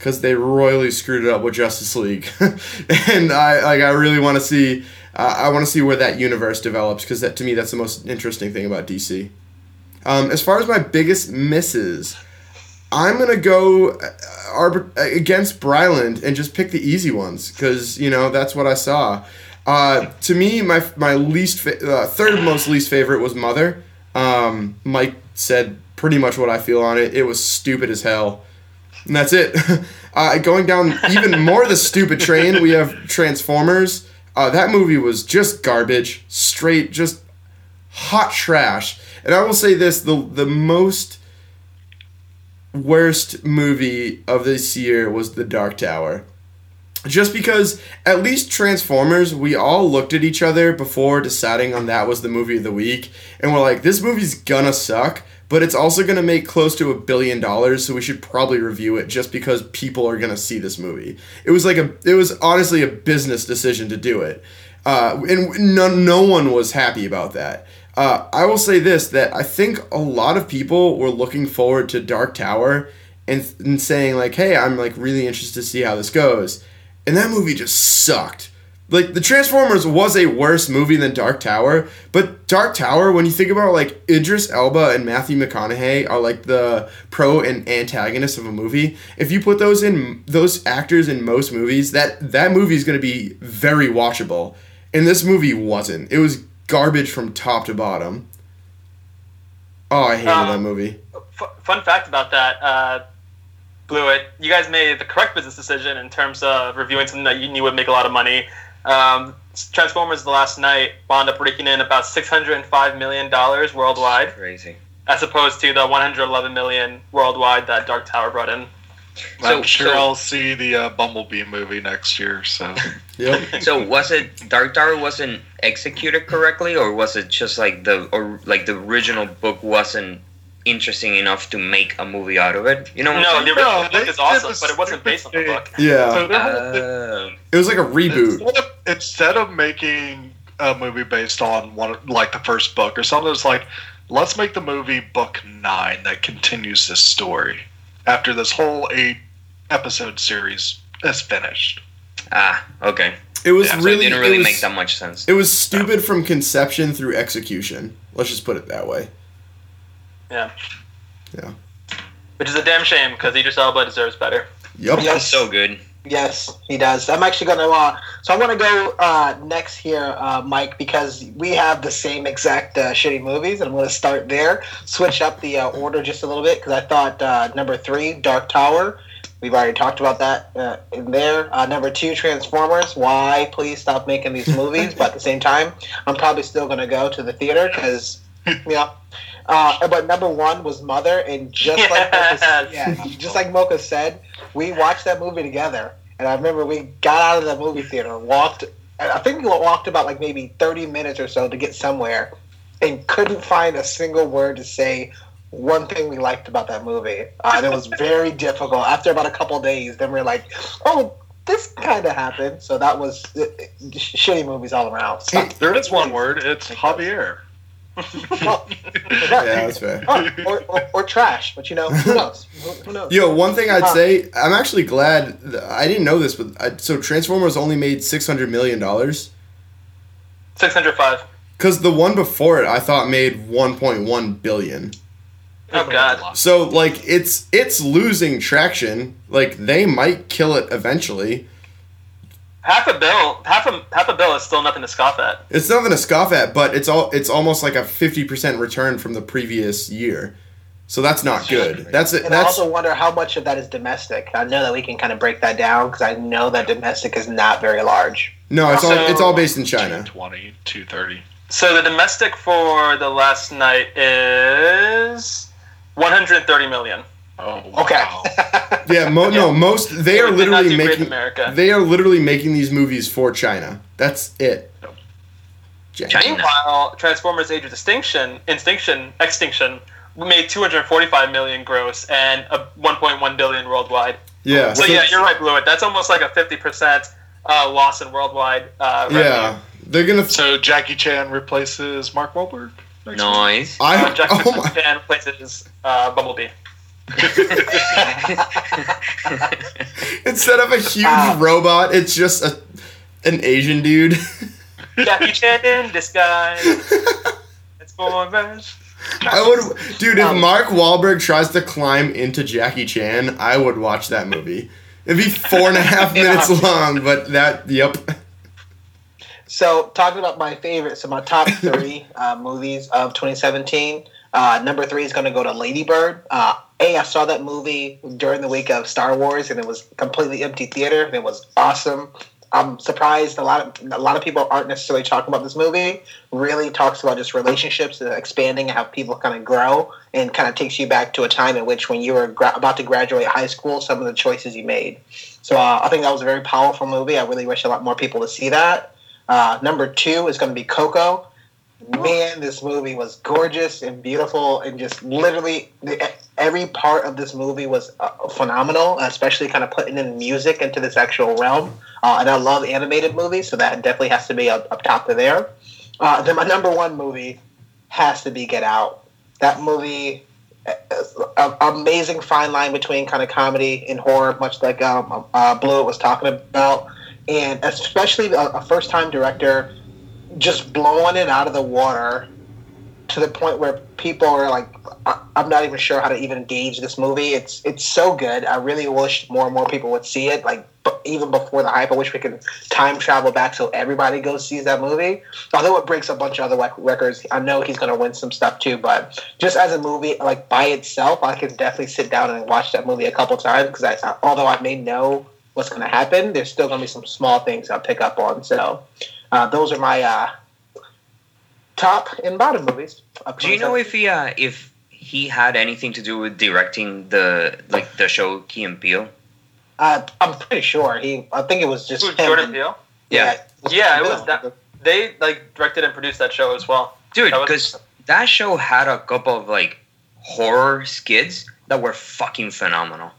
Because they royally screwed it up with Justice League, and I like I really want to see uh, I want to see where that universe develops because that to me that's the most interesting thing about DC. Um, as far as my biggest misses, I'm gonna go uh, arbit- against Brilund and just pick the easy ones because you know that's what I saw. Uh, to me, my my least fa- uh, third most least favorite was Mother. Um, Mike said pretty much what I feel on it. It was stupid as hell, and that's it. uh, going down even more the stupid train, we have Transformers. Uh, that movie was just garbage, straight, just hot trash. And I will say this: the the most worst movie of this year was The Dark Tower. Just because at least Transformers, we all looked at each other before deciding on that was the movie of the week, and we're like, this movie's gonna suck, but it's also gonna make close to a billion dollars, so we should probably review it just because people are gonna see this movie. It was like a, it was honestly a business decision to do it, uh, and no, no one was happy about that. Uh, I will say this that I think a lot of people were looking forward to Dark Tower and, and saying like, "Hey, I'm like really interested to see how this goes," and that movie just sucked. Like the Transformers was a worse movie than Dark Tower, but Dark Tower, when you think about like Idris Elba and Matthew McConaughey are like the pro and antagonist of a movie. If you put those in those actors in most movies, that that movie is going to be very watchable. And this movie wasn't. It was garbage from top to bottom. Oh, I hated Um, that movie. F- fun fact about that, uh, Blewitt. You guys made the correct business decision in terms of reviewing something that you knew would make a lot of money. Um, Transformers: The Last Knight wound up raking in about six hundred and five million dollars worldwide, Crazy. as opposed to the one hundred eleven million worldwide that Dark Tower brought in. I'm sure so- I'll see the uh, Bumblebee movie next year. So Yep. So was it Dark Tower wasn't executed correctly, or was it just like the or like the original book wasn't interesting enough to make a movie out of it? You know No, the original No, book is awesome, but it wasn't based on the book. Yeah. So their whole thing- Uh, It was like a reboot. Instead of, instead of making a movie based on one like the first book or something, it's like let's make the movie book nine that continues this story after this whole eight episode series is finished. ah, okay. It was Yeah, so So really it didn't really it was, make that much sense. It was stupid from conception through execution. Let's just put it that way. Which is a damn shame because Idris Elba deserves better. Yup. Yep. It's so good. Yes, he does. I'm actually gonna. Uh, so I want to go uh, next here, uh, Mike, because we have the same exact uh, shitty movies, and I'm gonna start there. Switch up the uh, order just a little bit because I thought uh, number three, Dark Tower. We've already talked about that uh, in there. Uh, number two, Transformers. Why? Please stop making these movies. but at the same time, I'm probably still gonna go to the theater because, you know. Uh, but number one was Mother, and just like Mocha, yeah, just like Mocha said, we watched that movie together, and I remember we got out of the movie theater, walked. and I think we walked about like maybe thirty minutes or so to get somewhere, and couldn't find a single word to say one thing we liked about that movie. Uh, and it was very difficult. After about a couple days, then we are like, "Oh, this kind of happened." So that was uh, shitty movies all around. So- There is one word. It's Javier. Well, Yeah, that's fair. oh, or, or, or trash, but you know, who knows? Who, who knows? Yo, one thing I'd Huh. say, I'm actually glad. th- I didn't know this, but I, so Transformers only made six hundred million dollars. Six hundred five. Because the one before it, I thought made one point one billion. Oh God. So like it's it's losing traction. Like they might kill it eventually. Half a bill, half a half a bill is still nothing to scoff at. It's nothing to scoff at, but it's all it's almost like a fifty percent return from the previous year. So that's not good. That's it. And I also wonder how much of that is domestic. I know that we can kind of break that down because I know that domestic is not very large. no. It's all it's all based in China. 220, 230. So the domestic for the last knight is one hundred thirty million. Oh, wow. Okay. Yeah. Mo- No. Most they So are it did not literally do great in making America. they are literally making these movies for China. That's it. Yep. China. China. Meanwhile, Transformers: Age of Extinction, Extinction, Extinction made 245 million gross and a 1.1 billion worldwide. Yeah. So, so- yeah, you're right, Blewitt. That's almost like a 50% uh, loss in worldwide uh, revenue. yeah. They're gonna. So Jackie Chan replaces Mark Wahlberg. next Nice. Uh, I. Jack Oh my. Chan replaces uh, Bumblebee. Instead of a huge Ah. robot, it's just a an Asian dude. Jackie Chan in disguise. It's for revenge. I would, dude. If Mark Wahlberg tries to climb into Jackie Chan, I would watch that movie. It'd be four and a half Yeah. minutes long, but that, yep. So, talking about my favorite, so my top three uh, movies of 2017. Uh, number three is going to go to Lady Bird. Uh, a, I saw that movie during the week of Star Wars, and it was completely empty theater, and it was awesome. I'm surprised a lot of a lot of people aren't necessarily talking about this movie. Really talks about just relationships and expanding and how people kind of grow, and kind of takes you back to a time in which when you were gra- about to graduate high school, some of the choices you made. So uh, I think that was a very powerful movie. I really wish a lot more people to see that. Uh, number two is going to be Coco. Man, this movie was gorgeous and beautiful, and just literally every part of this movie was uh, phenomenal. Especially kind of putting in music into this actual realm. Uh, and I love animated movies, so that definitely has to be up, up top of there. Uh, then my number one movie has to be Get Out. That movie, uh, uh, amazing fine line between kind of comedy and horror, much like um, uh, Blue was talking about, and especially a, a first time director just blowing it out of the water to the point where people are like, I'm not even sure how to even gauge this movie. It's it's so good. I really wish more and more people would see it. Like even before the hype, I wish we could time travel back so everybody goes sees that movie. Although it breaks a bunch of other records, I know he's gonna win some stuff too. But just as a movie, like by itself, I can definitely sit down and watch that movie a couple times because I, although I may know what's gonna happen, there's still gonna be some small things I'll pick up on. So uh, those are my uh, top and bottom movies. Do you know if he uh, if he had anything to do with directing the like the show Key and Peele? Uh, I'm pretty sure he. I think it was just Who, him. Jordan Peele. Yeah. Yeah, it was that. They like directed and produced that show as well. Dude, That was- because that show had a couple of like horror skids that were fucking phenomenal.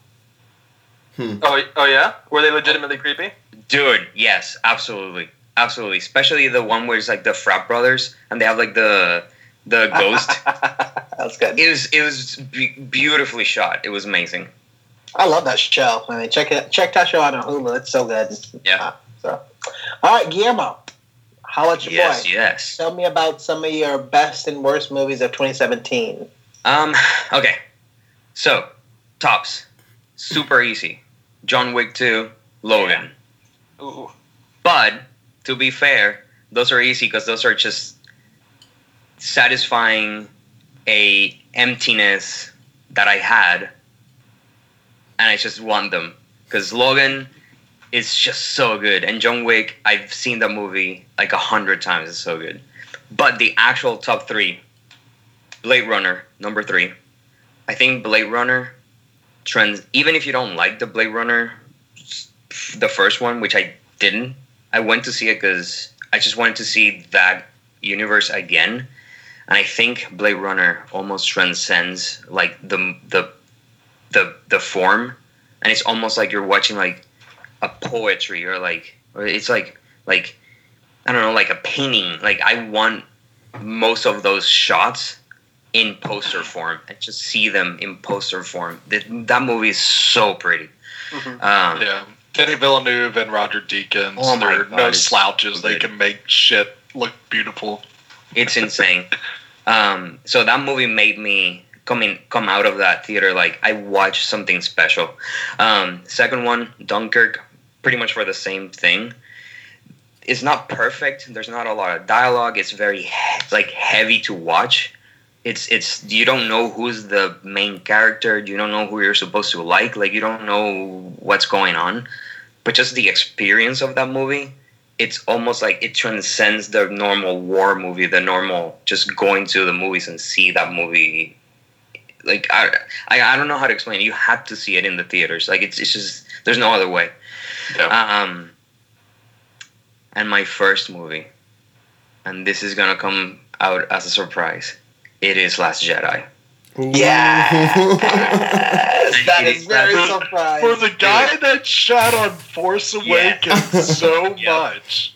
Oh, oh yeah. Were they legitimately creepy? Dude, yes, absolutely, absolutely. Especially the one where it's like the frat brothers and they have like the the ghost. That's good. it was it was be- beautifully shot. It was amazing. I love that show. I mean, check it. Check that show out on Hulu. It's so good. Yeah. Uh, so, all right, Guillermo, how about your Yes, boy? yes. Tell me about some of your best and worst movies of 2017. Um. Okay. So, tops, super easy. John Wick two, Logan. Ooh. But to be fair, those are easy because those are just satisfying a emptiness that I had, and I just want them because Logan is just so good, and John Wick. I've seen the movie like a hundred times. It's so good. But the actual top three, Blade Runner number three. I think Blade Runner trends. Even if you don't like the Blade Runner, the first one, which I didn't. I went to see it because I just wanted to see that universe again, and I think Blade Runner almost transcends like the the the the form, and it's almost like you're watching like a poetry or like or it's like like I don't know like a painting. Like I want most of those shots in poster form and just see them in poster form. That that movie is so pretty. Mhm. Um, Yeah. Denis Villeneuve and Roger Deakins, Oh they're God, no slouches. so They can make shit look beautiful. it's insane. um, so that movie made me coming come out of that theater like I watched something special. Um, second one, Dunkirk, pretty much for the same thing. It's not perfect. There's not a lot of dialogue. It's very like heavy to watch. It's it's you don't know who's the main character. You don't know who you're supposed to like. Like you don't know what's going on. But just the experience of that movie it's almost like it transcends the normal war movie, the normal just going to the movies and see that movie. Like I, I, I don't know how to explain. it. You have to see it in the theaters. Like it's, it's just there's no other way. Yeah. Um, and my first movie, and this is gonna come out as a surprise. It is Last Jedi. Yes, that It is is very surprising For the guy that shot on Force Awakens so Yeah. much,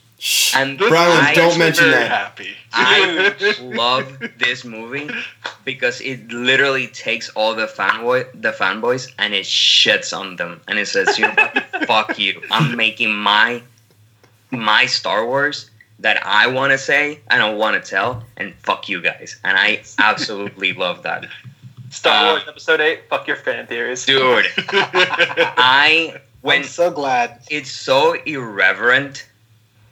And this Brian, makes don't mention that. Happy. I love this movie because it literally takes all the fanboy the fanboys and it shits on them and it says, you know what? Fuck you. I'm making my my Star Wars that I want to say and I want to tell and fuck you guys. And I absolutely love that. Star Uh, Wars Episode Eight. Fuck your fan theories. Dude, I when I'm so glad. it's so irreverent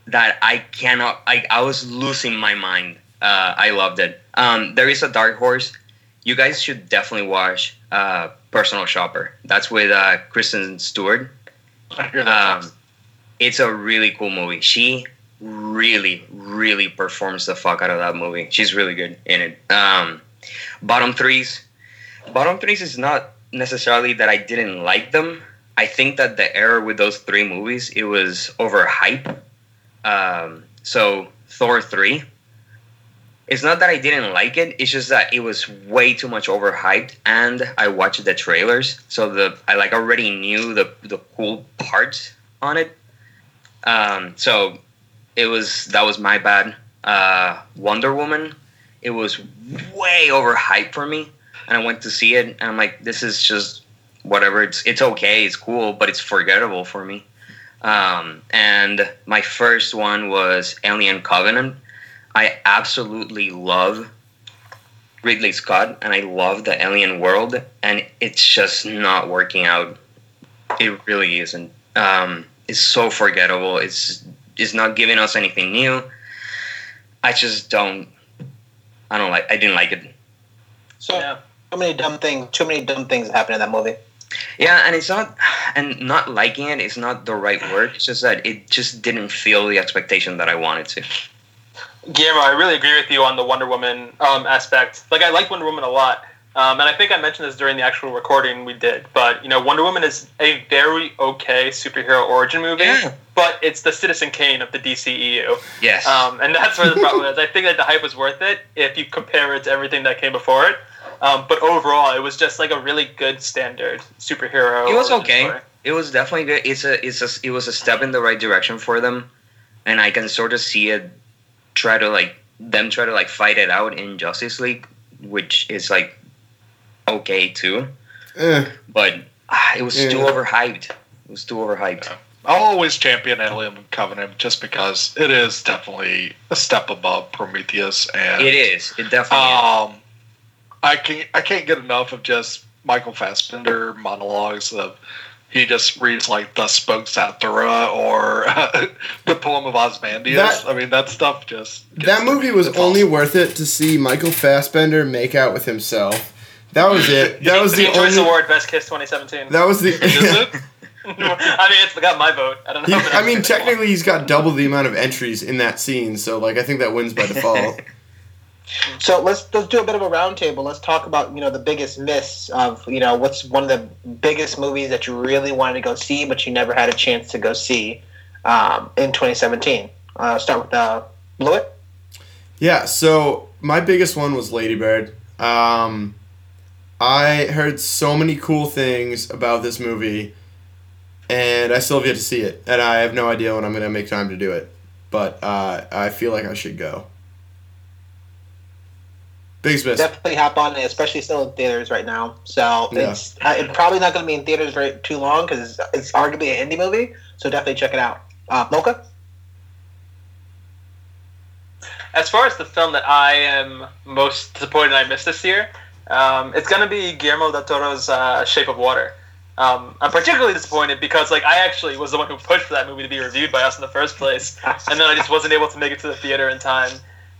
that I cannot. I, I was losing my mind. Uh, I loved it. Um, there is a dark horse. You guys should definitely watch uh, Personal Shopper. That's with uh, Kristen Stewart. I hear that. Um, it's a really cool movie. She really, really performs the fuck out of that movie. She's really good in it. Um, bottom threes. Bottom threes is not necessarily that I didn't like them. I think that the error with those three movies it was overhype. Um, so Thor three. It's not that I didn't like it. It's just that it was way too much overhyped, and I watched the trailers, so the I like already knew the the cool parts on it. Um, so it was that was my bad. Uh, Wonder Woman, it was way overhyped for me, and I went to see it, and I'm like, this is just whatever. It's it's okay, it's cool, but it's forgettable for me. Um, and my first one was Alien Covenant. I absolutely love Ridley Scott, and I love the Alien world, and it's just not working out. It really isn't. Um, it's so forgettable. It's it's not giving us anything new. I just don't. I don't like. I didn't like it. So Yeah. too many dumb things. Too many dumb things happen in that movie. Yeah, and it's not, and not liking it is not the right word. It's just that it just didn't feel the expectation that I wanted to. Guillermo, I really agree with you on the Wonder Woman um, aspect. Like, I like Wonder Woman a lot, Um, and I think I mentioned this during the actual recording we did, but you know, Wonder Woman is a very okay superhero origin movie, Yeah. But it's the Citizen Kane of the DCEU, Yes. um, and that's where the problem is. I think that the hype was worth it if you compare it to everything that came before it, um, but overall, it was just like a really good standard superhero. It was okay. story. it was definitely good. It's a it's a it was a step in the right direction for them, and I can sort of see it try to like them try to like fight it out in Justice League, which is like okay too, Eh, but ah, it was too overhyped. It was too overhyped. I'll always champion Alien Covenant just because it is definitely a step above Prometheus, and It is. It definitely is. Um, I can't, I can't get enough of just Michael Fassbender monologues of he just reads like the spoke Zarathustra" or the poem of Ozymandias. That- I mean, that stuff just that movie was It's only awesome. worth it to see Michael Fassbender make out with himself. That was it. That was the Teen only. Award Best Kiss 2017. That was the. Is it? I mean, it's got my vote. I don't He, know. I mean, technically, he's got double the amount of entries in that scene, so like I think that wins by default. So let's let's do a bit of a roundtable. Let's talk about you know the biggest miss of you know what's one of the biggest movies that you really wanted to go see but you never had a chance to go see um, in 2017. Uh, start with uh, Blewitt. Yeah, so my biggest one was Lady Bird. Um, I heard so many cool things about this movie, and I still have yet to see it, and I have no idea when I'm gonna make time to do it. But uh, I feel like I should go. Biggest miss. Definitely hop on it, especially still in theaters right now. So Yeah. it's uh, it's probably not going to be in theaters very too long because it's, it's arguably an indie movie. So definitely check it out. Uh, Mocha. As far as the film that I am most disappointed I missed this year, um, it's going to be Guillermo del Toro's uh, Shape of Water. Um, I'm particularly disappointed because like I actually was the one who pushed for that movie to be reviewed by us in the first place, and then I just wasn't able to make it to the theater in time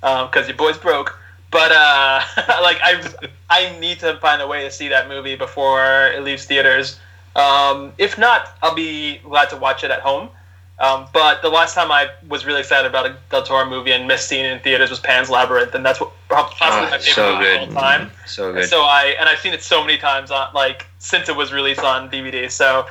because your boy's broke. But uh, like I, I need to find a way to see that movie before it leaves theaters. Um, if not, I'll be glad to watch it at home. Um, but the last time I was really excited about a Del Toro movie and missed seeing it in theaters was Pan's Labyrinth, and that's what possibly Ah, my favorite so movie of good. all time. So And so I and I've seen it so many times on like since it was released on DVD. So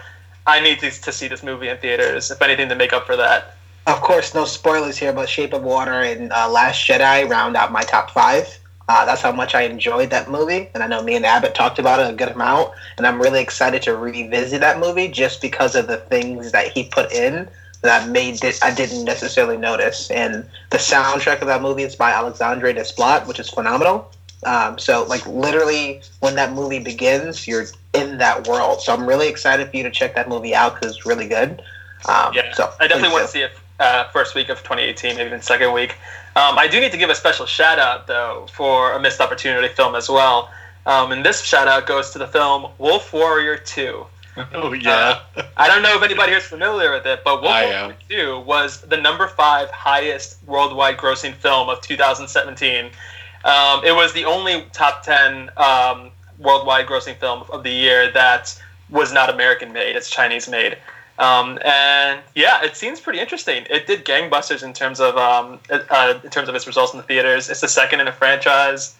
I need to, to see this movie in theaters, if anything, to make up for that. Of course, no spoilers here, but Shape of Water and uh, Last Jedi round out my top five. Uh, that's how much I enjoyed that movie, and I know me and Abbott talked about it a good amount. And I'm really excited to revisit that movie just because of the things that he put in that made it I didn't necessarily notice. And the soundtrack of that movie is by Alexandre Desplat, which is phenomenal. Um, so, like literally, when that movie begins, you're in that world. So I'm really excited for you to check that movie out because it's really good. Um, Yeah, so I definitely want to see it uh, first week of 2018, maybe even second week. Um, I do need to give a special shout out though for a missed opportunity film as well. Um, and this shout out goes to the film Wolf Warrior 2. Oh yeah. I don't know if anybody here is familiar with it, but Wolf Warrior 2 was the number five highest worldwide grossing film of 2017. Um, it was the only top 10 um, worldwide grossing film of the year that was not American made, it's Chinese made. Um, and yeah, it seems pretty interesting. It did gangbusters in terms of um, uh, in terms of its results in the theaters. It's the second in a franchise.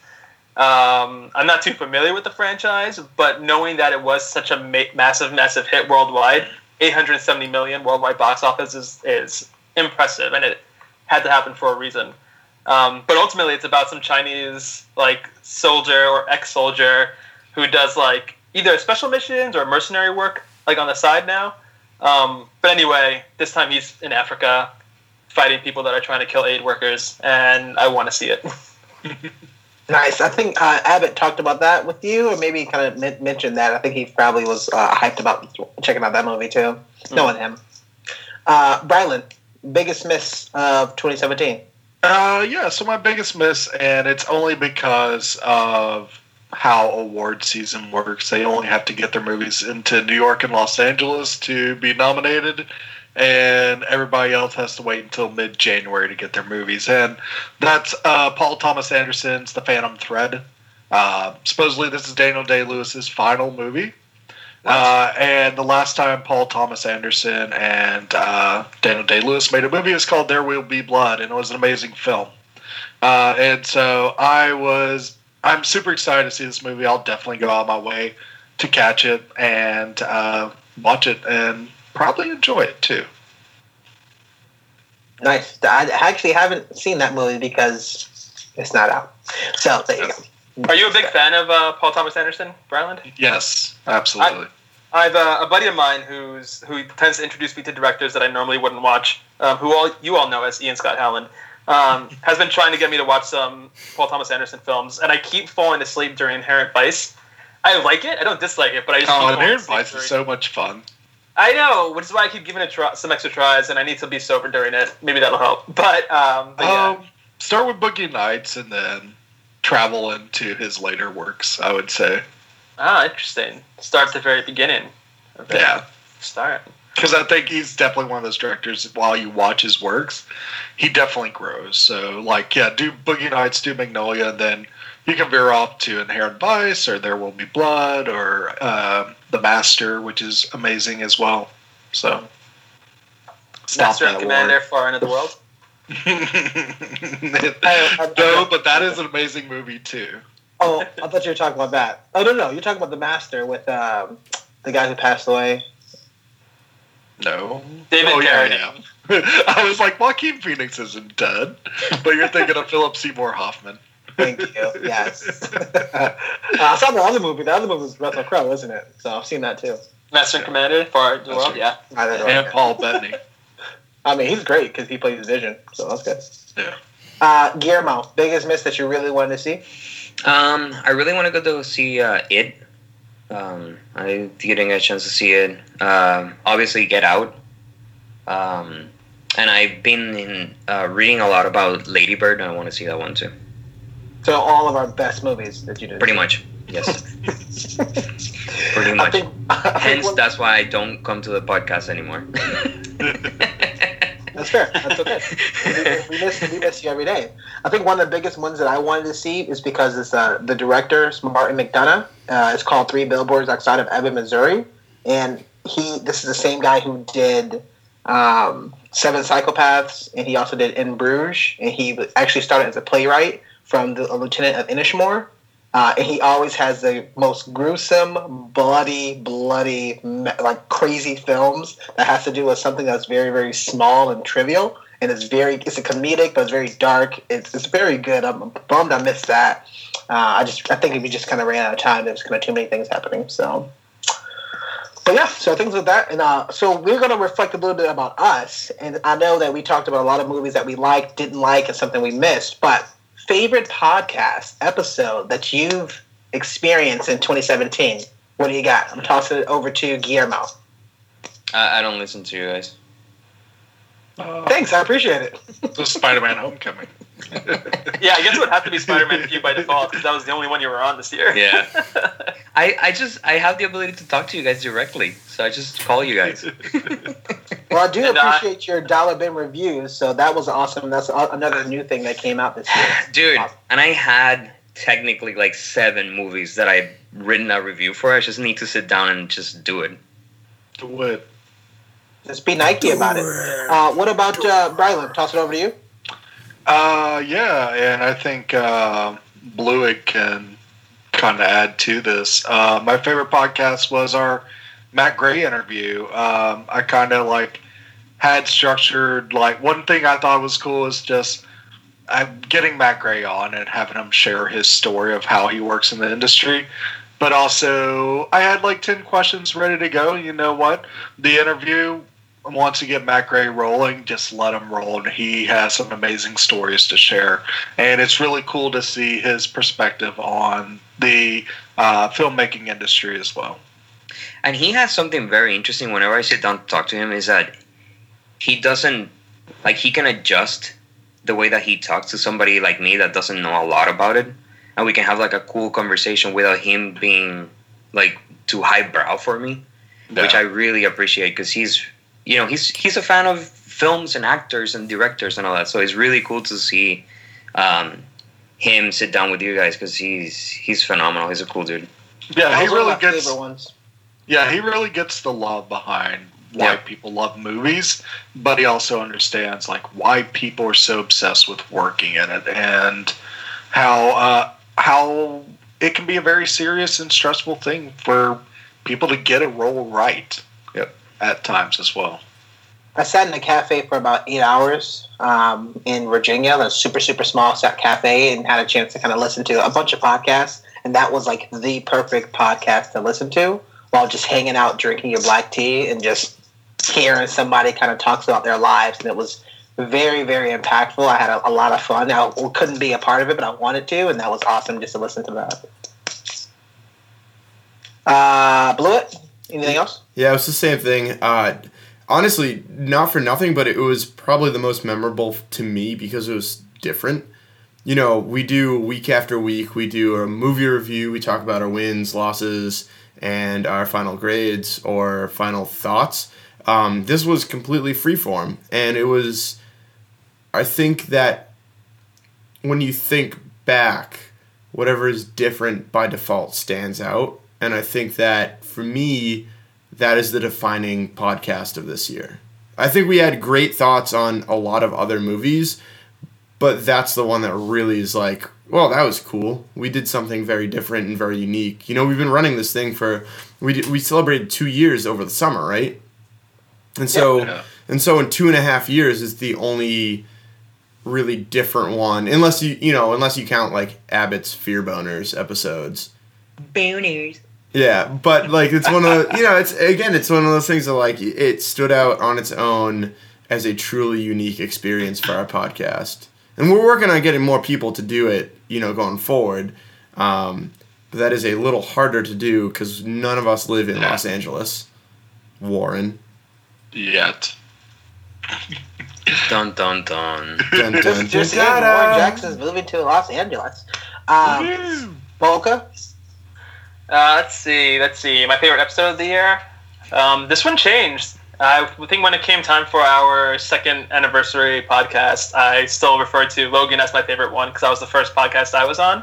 Um, I'm not too familiar with the franchise, but knowing that it was such a ma- massive, massive hit worldwide, 870 million worldwide box office is, is impressive, and it had to happen for a reason. Um, but ultimately, it's about some Chinese like soldier or ex-soldier who does like either special missions or mercenary work, like on the side now. Um, but anyway, this time he's in Africa, fighting people that are trying to kill aid workers, and I want to see it. Nice. I think uh, Abbott talked about that with you, or maybe kind of men- mentioned that. I think he probably was uh, hyped about checking out that movie too, knowing him. Uh, Brilund, biggest miss of 2017. Uh, yeah, so my biggest miss, and it's only because of how award season works. They only have to get their movies into New York and Los Angeles to be nominated, and everybody else has to wait until mid January to get their movies. in. that's uh, Paul Thomas Anderson's The Phantom Thread. Uh, supposedly, this is Daniel Day Lewis's final movie. Uh, and the last time Paul Thomas Anderson and uh, Daniel Day Lewis made a movie, it was called There Will Be Blood, and it was an amazing film. Uh, and so I was I'm super excited to see this movie. I'll definitely go out of my way to catch it and uh, watch it and probably enjoy it too. Nice. I actually haven't seen that movie because it's not out. So there you go. Are you a big fan of uh, Paul Thomas Anderson, Brilund? Yes, absolutely. I've uh, a buddy of mine who's who tends to introduce me to directors that I normally wouldn't watch. Um, who all you all know as Ian Scott Howland um, has been trying to get me to watch some Paul Thomas Anderson films, and I keep falling asleep during Inherent Vice. I like it. I don't dislike it, but I just oh, keep Inherent Vice is so much fun. I know, which is why I keep giving it try, some extra tries, and I need to be sober during it. Maybe that'll help. But, um, but yeah. Um, start with Boogie Nights and then travel into his later works. I would say, ah, interesting. Start at the very beginning. Okay. yeah, Start. because I think he's definitely one of those directors. While you watch his works, he definitely grows. So, like, yeah, do Boogie Nights, do Magnolia, and then you can veer off to Inherent Vice or There Will Be Blood or uh, The Master, which is amazing as well. So, stop Master and that Commander, Far End of the World. no, but that is an amazing movie too. Oh, I thought you were talking about that. Oh no, no, you're talking about the Master with um, the guy who passed away. No. David oh, yeah, Carradine. yeah. I was like, Joaquin Phoenix isn't dead, but you're thinking of Philip Seymour Hoffman. Thank you. Yes. uh, I saw the other movie. The other movie was Russell Crowe, isn't it? So I've seen that too. Master and Commander, for End of the That's World. Yeah. I, don't. And Paul Bettany. I mean, he's great because he plays Vision, so that's good. Yeah. Uh, Guillermo, biggest miss that you really wanted to see? Um, I really want to go to see uh, it. Um, I didn't get a chance to see it. Um, obviously, Get Out. Um, and I've been in, uh, reading a lot about Lady Bird, and I want to see that one too. So all of our best movies that you did. Pretty much, yes. Pretty much. think, Hence, one- that's why I don't come to the podcast anymore. that's fair. That's okay. we, we miss we miss you every day. I think one of the biggest ones that I wanted to see is because it's uh, the director, Martin McDonagh. Uh, it's called Three Billboards Outside of Ebbing, Missouri, and he this is the same guy who did um, Seven Psychopaths, and he also did In Bruges, and he actually started as a playwright from the Lieutenant of Inishmore. Uh, and he always has the most gruesome, bloody, bloody, like crazy films that has to do with something that's very, very small and trivial. And it's very, it's a comedic, but it's very dark. It's, it's very good. I'm bummed I missed that. Uh, I just, I think we just kind of ran out of time. There's kind of too many things happening. So, but yeah, so things with that. And uh, so we're going to reflect a little bit about us. And I know that we talked about a lot of movies that we liked, didn't like, and something we missed. But favorite podcast episode that you've experienced in 2017? What do you got? I'm tossing it over to Guillermo. I, I don't listen to you guys. Uh, Thanks, I appreciate it. the Spider-Man: Homecoming. Yeah, I guess it would have to be Spider-Man for you by default because that was the only one you were on this year. Yeah. I, I just I have the ability to talk to you guys directly, so I just call you guys. Well, I do And I- appreciate your dollar bin reviews, so that was awesome. That's another new thing that came out this year. Dude, and I had technically like seven movies that I've written a review for. I just need to sit down and just do it. Do it. Just be Nike about it. Uh, what about uh, Brilund? Toss it over to you. Uh, yeah, and I think uh, Blewitt can kind of add to this. Uh, my favorite podcast was our Matt Gray interview. Um, I kind of like had structured like one thing I thought was cool is just I'm getting Matt Gray on and having him share his story of how he works in the industry. But also, I had like 10 questions ready to go. You know what? The interview, once you get Matt Gray rolling, just let him roll. And he has some amazing stories to share. And it's really cool to see his perspective on the uh, filmmaking industry as well. And he has something very interesting whenever I sit down to talk to him is that he doesn't like he can adjust the way that he talks to somebody like me that doesn't know a lot about it. And we can have like a cool conversation without him being like too highbrow for me. which I really appreciate because he's you know he's he's a fan of films and actors and directors and all that. So it's really cool to see um, him sit down with you guys because he's he's phenomenal. He's a cool dude. yeah, he was one of really gets ones. Yeah, he really gets the love behind why Yeah. people love movies, but he also understands like why people are so obsessed with working in it and how uh, how it can be a very serious and stressful thing for people to get a role right Yep. At times as well. I sat in a cafe for about eight hours um, in Virginia, a super, super small set cafe, and had a chance to kind of listen to a bunch of podcasts. And that was like the perfect podcast to listen to while just hanging out, drinking your black tea, and just hearing somebody kind of talks about their lives. And it was very, very impactful. I had a, a lot of fun. I couldn't be a part of it, but I wanted to, and that was awesome just to listen to that. Uh, it. Anything else? Yeah, it was the same thing. Uh, honestly, not for nothing, but it was probably the most memorable to me because it was different. You know, we do week after week, we do a movie review, we talk about our wins, losses, and our final grades or final thoughts. Um, this was completely freeform, and it was, I think that when you think back, whatever is different by default stands out. And I think that for me, that is the defining podcast of this year. I think we had great thoughts on a lot of other movies, but that's the one that really is like, well, that was cool. We did something very different and very unique. You know, we've been running this thing for we did, we celebrated two years over the summer, right? And so Yeah. and so in two and a half years is the only really different one, unless you you know unless you count like Abbott's Fear Boners episodes. Boners. Yeah, but like it's one of the, you know it's again it's one of those things that like it stood out on its own as a truly unique experience for our podcast, and we're working on getting more people to do it. You know, going forward, um, but that is a little harder to do because none of us live in Yeah. Los Angeles. Warren, Yet. Dun dun dun. dun, dun, Just, just dun, saying, da, Warren. Jackson's moving to Los Angeles. Um, Volka? Uh, let's see. Let's see. My favorite episode of the year. Um, this one changed. I think when it came time for our second anniversary podcast, I still referred to Logan as my favorite one because that was the first podcast I was on.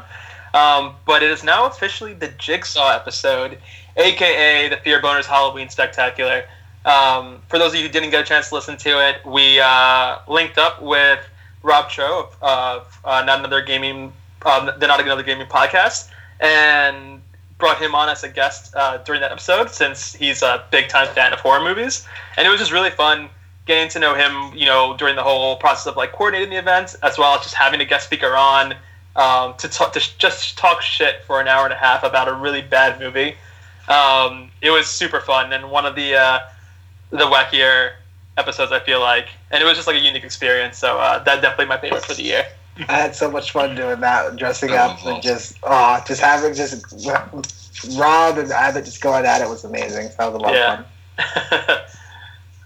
Um, but it is now officially the Jigsaw episode, aka the Fear Boners Halloween Spectacular. Um, for those of you who didn't get a chance to listen to it, we uh, linked up with Rob Cho of, of uh, Not Another Gaming, um, the Not Another Gaming podcast, and brought him on as a guest uh, during that episode since he's a big time fan of horror movies, and it was just really fun getting to know him. You know, during the whole process of like coordinating the event, as well as just having a guest speaker on um, to talk to just talk shit for an hour and a half about a really bad movie. Um, it was super fun and one of the uh, the wackier episodes I feel like, and it was just like a unique experience. So uh, that definitely my favorite for the year. I had so much fun doing that, dressing That up was and just oh, just having just Rob and Abbott just going at it was amazing. So that was a lot Yeah. of fun.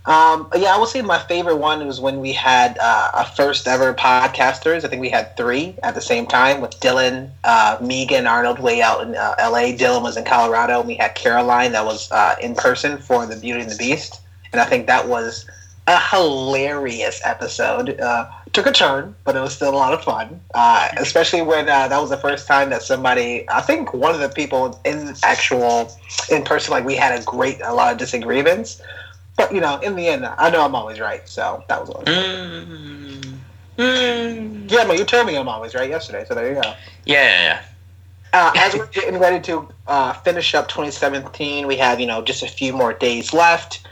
Um, yeah, I will say my favorite one was when we had uh, our first ever podcasters. I think we had three at the same time with Dylan, uh, Megan, Arnold way out in uh, LA. Dylan was in Colorado, and we had Caroline that was uh, in person for the Beauty and the Beast. And I think that was a hilarious episode. Uh, took a turn, but it was still a lot of fun. Uh, especially when uh, that was the first time that somebody, I think one of the people in actual in person, like we had a great, a lot of disagreements. But you know, in the end, I know I'm always right, so that was one. Mm. Mm. Yeah, but you told me I'm always right yesterday, so there you go. Yeah, yeah, yeah. Uh, as we're getting ready to uh, finish up 2017, we have you know just a few more days left.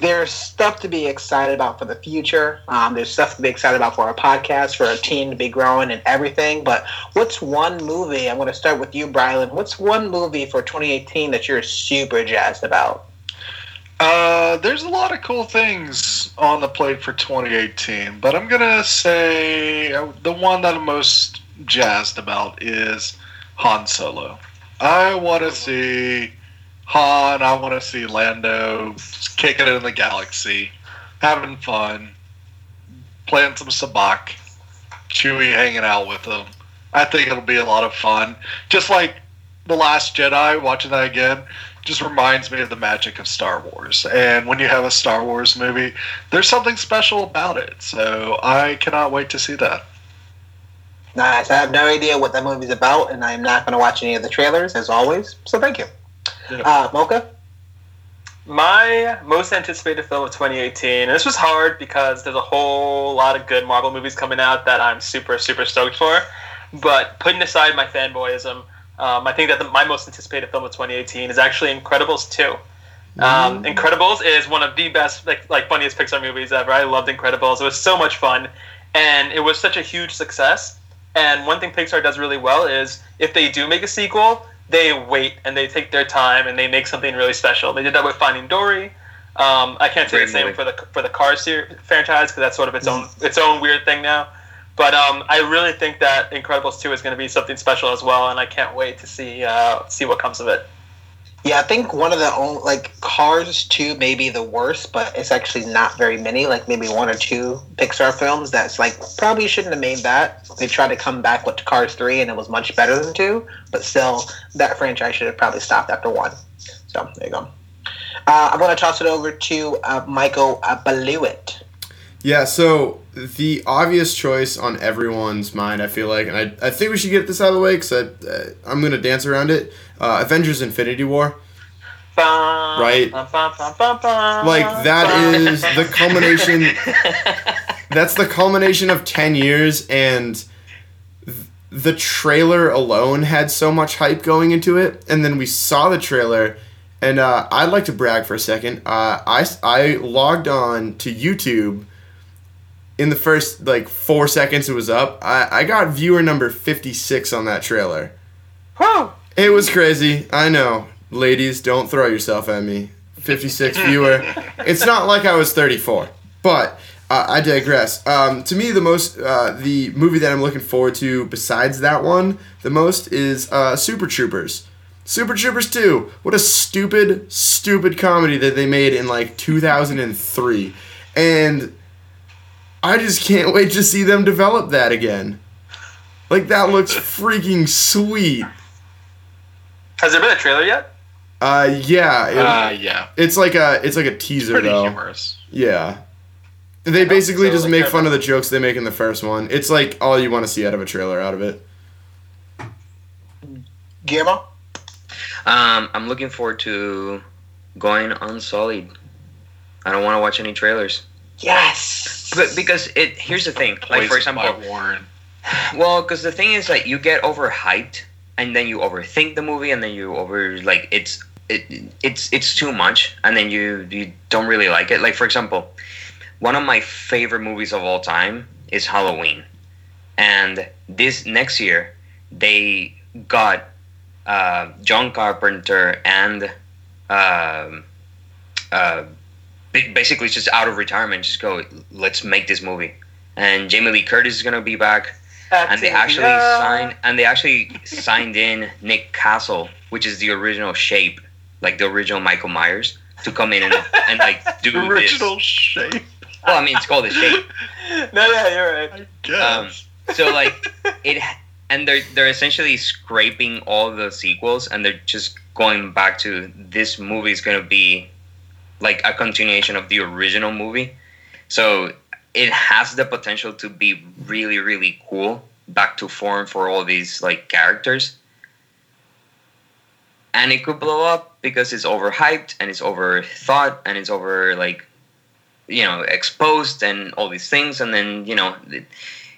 There's stuff to be excited about for the future. Um, there's stuff to be excited about for our podcast, for our team to be growing and everything. But what's one movie? I'm going to start with you, Brilund. What's one movie for 2018 that you're super jazzed about? Uh, there's a lot of cool things on the plate for 2018, but I'm gonna say uh, the one that I'm most jazzed about is Han Solo. I want to see Han. I want to see Lando kicking it in the galaxy, having fun, playing some sabacc, Chewie hanging out with them. I think it'll be a lot of fun. Just like the Last Jedi, watching that again just reminds me of the magic of Star Wars. And when you have a Star Wars movie, there's something special about it. So I cannot wait to see that. Nice. I have no idea what that movie's about, and I'm not going to watch any of the trailers, as always. So thank you. Yeah. Uh, Mocha? My most anticipated film of 2018, and this was hard because there's a whole lot of good Marvel movies coming out that I'm super, super stoked for. But putting aside my fanboyism, um, I think that the, my most anticipated film of 2018 is actually Incredibles 2. Um, Incredibles is one of the best, like, like funniest Pixar movies ever. I loved Incredibles. It was so much fun, and it was such a huge success. And one thing Pixar does really well is if they do make a sequel, they wait and they take their time and they make something really special. They did that with Finding Dory. Um, I can't say Great the same movie. for the for the Cars ser- franchise because that's sort of its own its own weird thing now. But um, I really think that Incredibles two is going to be something special as well, and I can't wait to see uh, see what comes of it. Yeah, I think one of the only like Cars two may be the worst, but it's actually not very many. Like maybe one or two Pixar films that's like probably shouldn't have made that. They tried to come back with Cars three, and it was much better than two. But still, that franchise should have probably stopped after one. So there you go. Uh, I'm going to toss it over to uh, Michael uh, Blewitt. Yeah, so the obvious choice on everyone's mind, I feel like, and I, I think we should get this out of the way because uh, I'm going to dance around it. Uh, Avengers Infinity War. Right. Like, that is the culmination. That's the culmination of 10 years, and th- the trailer alone had so much hype going into it. And then we saw the trailer, and uh, I'd like to brag for a second. Uh, I, I logged on to YouTube in the first like four seconds it was up. I, I got viewer number 56 on that trailer. Whew. It was crazy. I know. Ladies, don't throw yourself at me. 56 viewer. It's not like I was 34. But uh, I digress. Um, to me, the most, uh, the movie that I'm looking forward to besides that one, the most is uh, Super Troopers. Super Troopers 2. What a stupid, stupid comedy that they made in like 2003. And I just can't wait to see them develop that again. Like, that looks freaking sweet. Has there been a trailer yet? Uh, yeah, it- Uh, yeah. it's like a it's like a teaser Pretty though. humorous. Yeah, they basically so, just like, make fun of the jokes they make in the first one. It's like all you want to see out of a trailer out of it. Guillermo? Um, I'm looking forward to going Unsullied. I don't want to watch any trailers, Yes. but because it. Here's the thing. Like for example, by Warren. Well, because the thing is that you get overhyped, and then you overthink the movie, and then you over like it's it, it's it's too much, and then you you don't really like it. Like for example, one of my favorite movies of all time is Halloween, and this next year they got uh, John Carpenter and um, uh, ba- basically just out of retirement, just go let's make this movie. And Jamie Lee Curtis is gonna be back and they actually Activia. signed and they actually signed in Nick Castle, which is the original shape, like the original Michael Myers, to come in and, and like do Original this. shape. Well, I mean, it's called the shape. No, yeah, you're right. I um, guess. So like it, and they're they're essentially scraping all the sequels, and they're just going back to this movie is gonna be like a continuation of the original movie. So it has the potential to be really really cool back to form for all these like characters and it could blow up because it's overhyped and it's overthought and it's over like you know exposed and all these things and then you know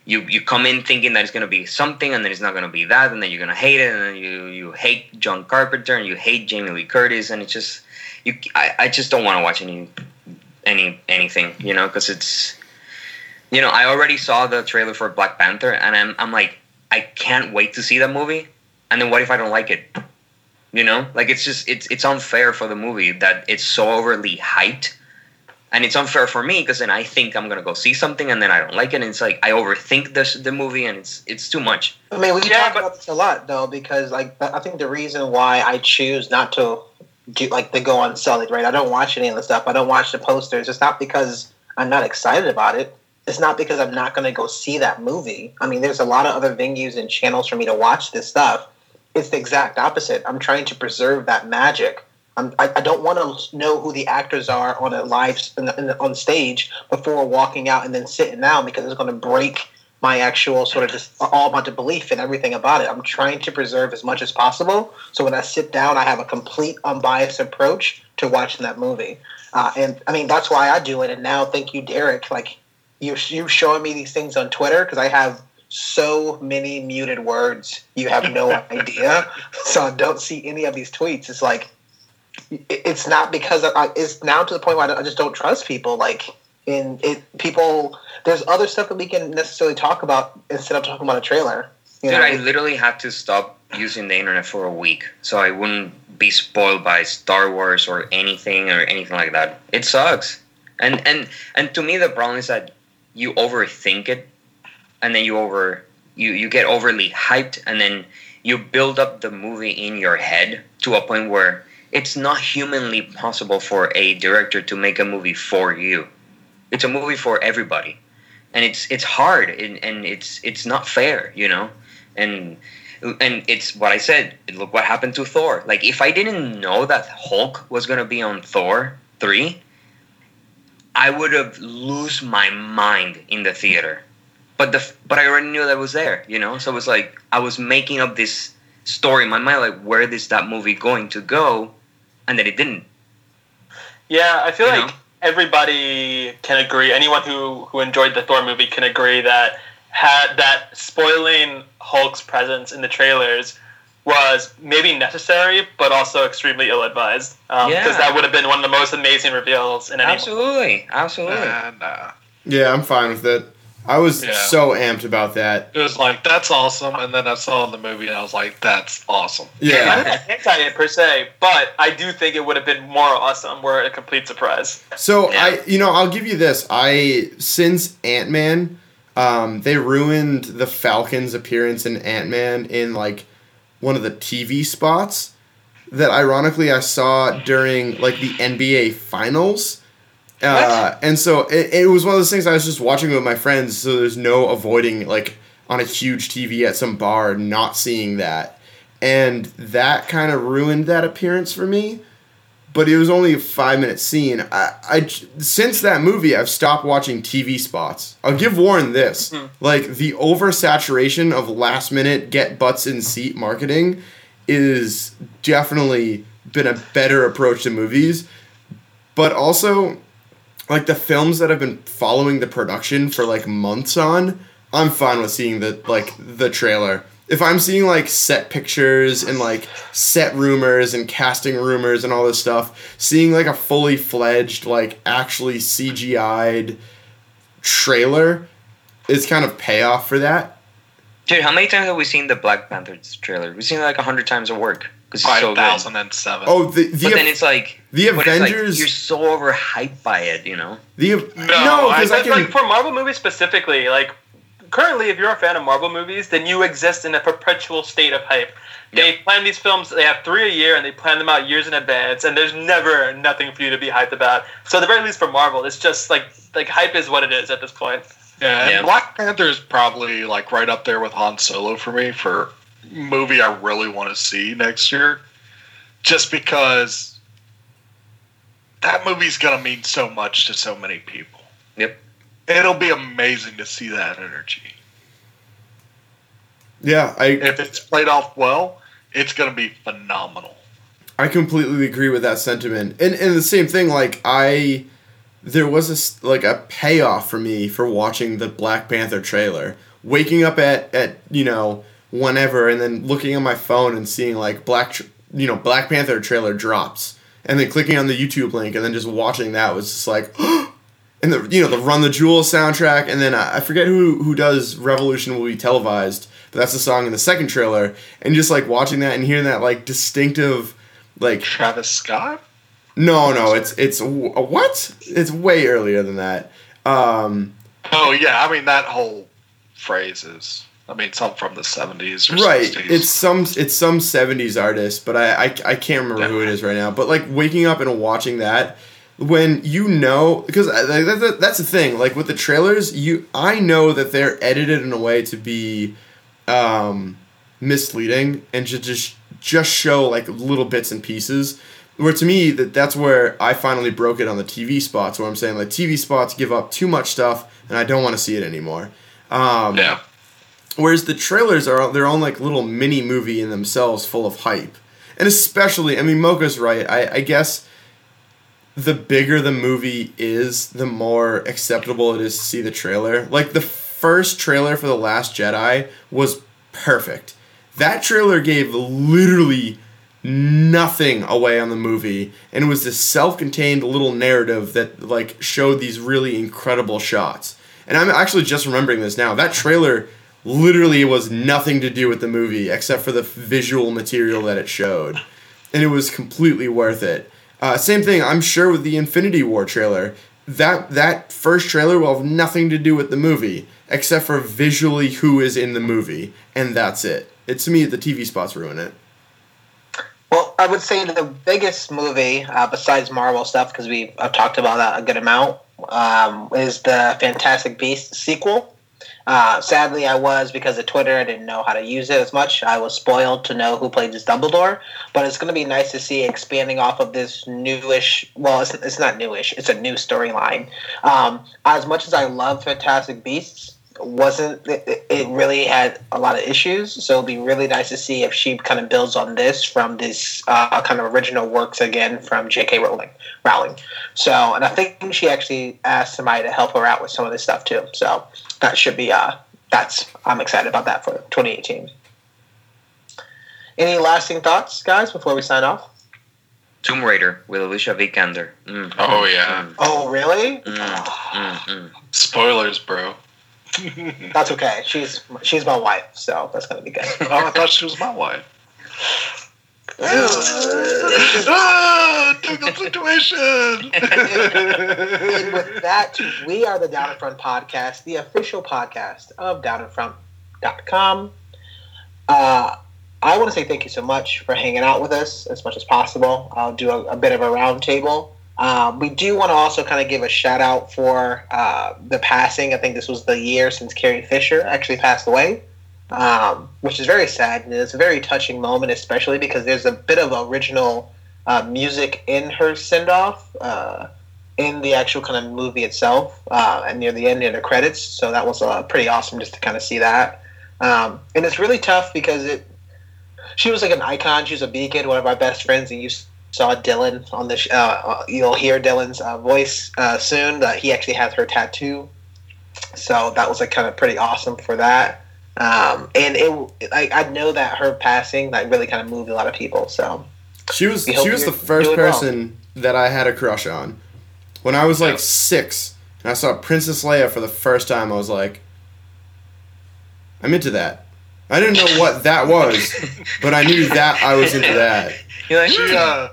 you you come in thinking that it's going to be something and then it's not going to be that and then you're going to hate it and then you you hate John Carpenter and you hate Jamie Lee Curtis and it's just you I, I just don't want to watch any any anything you know because it's you know I already saw the trailer for Black Panther and I'm I'm like I can't wait to see that movie and then what if I don't like it? You know? Like it's just it's it's unfair for the movie that it's so overly hyped and it's unfair for me because then I think I'm gonna go see something and then I don't like it and it's like I overthink this the movie and it's it's too much. I mean, we Yeah, talk but- about this a lot though, because like I think the reason why I choose not to do like to go on Sullied, right? I don't watch any of the stuff. I don't watch the posters. It's not because I'm not excited about it. It's not because I'm not going to go see that movie. I mean, there's a lot of other venues and channels for me to watch this stuff. It's the exact opposite. I'm trying to preserve that magic. I'm, I, I don't want to know who the actors are on a live in the, in the, on stage before walking out and then sitting down because it's going to break my actual sort of just all the belief and everything about it. I'm trying to preserve as much as possible. So when I sit down, I have a complete unbiased approach to watching that movie. Uh, and I mean, that's why I do it. And now, thank you, Derek. Like you, you showing me these things on Twitter because I have so many muted words, you have no idea. So I don't see any of these tweets. It's like it's not because I, it's now to the point where I, I just don't trust people. Like in it, people. There's other stuff that we can necessarily talk about instead of talking about a trailer. You Dude, know? I literally had to stop using the internet for a week so I wouldn't be spoiled by Star Wars or anything or anything like that. It sucks. And and and to me the problem is that you overthink it and then you over you, you get overly hyped and then you build up the movie in your head to a point where it's not humanly possible for a director to make a movie for you. It's a movie for everybody. And it's it's hard and, and it's it's not fair, you know? and and it's what I said. Look what happened to Thor. Like if I didn't know that Hulk was gonna be on Thor three, I would have lose my mind in the theater. But the but I already knew that was there, you know. So it was like I was making up this story in my mind, like where is that movie going to go, and then it didn't. Yeah, I feel You like know? Everybody can agree. Anyone who who enjoyed the Thor movie can agree that had that spoiling Hulk's presence in the trailers was maybe necessary, but also extremely ill advised. Because um, Yeah. that would have been one of the most amazing reveals in any. Absolutely, absolutely. Nah, uh, nah. Yeah, I'm fine with it. I was Yeah. so amped about that. It was like that's awesome, and then I saw the movie and I was like, that's awesome. Yeah. I'm not anti it per se, but I do think it would have been more awesome were it a complete surprise. So Yeah. I, you know, I'll give you this. I since Ant Man, um, they ruined the Falcon's appearance in Ant Man in like one of the TV spots that ironically I saw during like the NBA Finals. Uh, and so it, it was one of those things I was just watching with my friends, so there's no avoiding like on a huge TV at some bar not seeing that, and that kind of ruined that appearance for me but it was only a five minute scene. I, I since that movie, I've stopped watching TV spots. I'll give Warren this: Mhm. like the oversaturation of last minute get butts in seat marketing is definitely been a better approach to movies, but also like the films that I've been following the production for like months on. I'm fine with seeing the like the trailer. If I'm seeing like set pictures and like set rumors and casting rumors and all this stuff, seeing like a fully fledged like actually CGI'd trailer is kind of payoff for that. Dude, how many times have we seen the Black Panther trailer? We've seen it like a hundred times at work because it's so good. thousand and seven. Oh, the the, But then it's like the but it's like Avengers. you're so overhyped by it, you know. the No, no, I- because I, can. like for Marvel movies specifically, like currently, if you're a fan of Marvel movies, then you exist in a perpetual state of hype. They plan these films; they have three a year, and they plan them out years in advance. And there's never nothing for you to be hyped about. So at the very least, for Marvel, it's just like like hype is what it is at this point. Yeah, and Yeah. Black Panther is probably like right up there with Han Solo for me for movie I really want to see next year, just because that movie's gonna mean so much to so many people. Yep. It'll be amazing to see that energy. yeah, I If it's played off well, it's gonna be phenomenal. I completely agree with that sentiment. And and the same thing like I there was a s- like a payoff for me for watching the Black Panther trailer. Waking up at at you know whenever and then looking on my phone and seeing like Black you know Black Panther trailer drops and then clicking on the YouTube link and then just watching that was just like and the you know the Run the Jewel soundtrack and then I, I forget who who does Revolution will be televised but that's the song in the second trailer and just like watching that and hearing that like distinctive like Travis Scott. no no it's it's w- what it's way earlier than that um Oh yeah, I mean that whole phrase is. I mean, some from the seventies right 60s. it's some it's some 70s artist but I, I i can't remember who it is right now but like waking up and watching that when you know because I- like, that, that- that's the thing like with the trailers you i know that they're edited in a way to be um misleading and to just just show like little bits and pieces where to me that that's where i finally broke it on the tv spots where i'm saying like tv spots give up too much stuff and i don't want to see it anymore um yeah. Whereas the trailers are their own like little mini movie in themselves, full of hype, and especially, I mean, Mocha's right. I, I guess the bigger the movie is, the more acceptable it is to see the trailer. Like the first trailer for The Last Jedi was perfect. That trailer gave literally nothing away on the movie and it was this self-contained little narrative that like showed these really incredible shots. And I'm actually just remembering this now. That trailer literally it was nothing to do with the movie except for the visual material that it showed. And it was completely worth it. Uh, same thing, I'm sure, with the Infinity War trailer. That that first trailer will have nothing to do with the movie except for visually who is in the movie, and that's it. It to me the TV spots ruin it. Well, I would say the biggest movie uh, besides Marvel stuff, because we have talked about that a good amount, um, is the Fantastic beast sequel. Uh, sadly, I was because of Twitter. I didn't know how to use it as much. I was spoiled to know who played as Dumbledore. But it's going to be nice to see expanding off of this newish. Well, it's, it's not newish. It's a new storyline. Um, as much as I love Fantastic Beasts, wasn't it, really had a lot of issues. So it'll be really nice to see if she kind of builds on this from this uh, kind of original works again from J.K. Rowling. Rowling. So, and I think she actually asked somebody to help her out with some of this stuff too. So that should be uh that's I'm excited about that for 2018. Any lasting thoughts, guys, before we sign off? Tomb Raider with Alicia Vikander. Mm. Oh, yeah. Mm, Oh, really? mm, mm, mm. Spoilers, bro. That's okay. She's she's my wife, so that's gonna be good. Oh, I thought she was my wife. ah, difficult situation. and with that, we are the Down in Front podcast, the official podcast of downinfront.com. Uh, I want to say thank you so much for hanging out with us as much as possible. I'll do a, a bit of a roundtable. Um, we do want to also kind of give a shout out for uh, the passing. I think this was the year since Carrie Fisher actually passed away, um, which is very sad. And it's a very touching moment, especially because there's a bit of original uh, music in her send off uh, in the actual kind of movie itself uh, and near the end in the credits. So that was uh, pretty awesome just to kind of see that. Um, and it's really tough because it she was like an icon. She was a beacon, one of our best friends. And you saw Dylan on the sh- uh, you'll hear Dylan's uh, voice uh, soon. That he actually has her tattoo. So that was like kind of pretty awesome for that. Um, and it, I, I know that her passing like really kind of moved a lot of people. So She was she was the first doing well. person that I had a crush on. When I was like Yeah. six and I saw Princess Leia for the first time, I was like, I'm into that. I didn't know what that was, but I knew that I was into that. You're like, She, "Hmm." uh,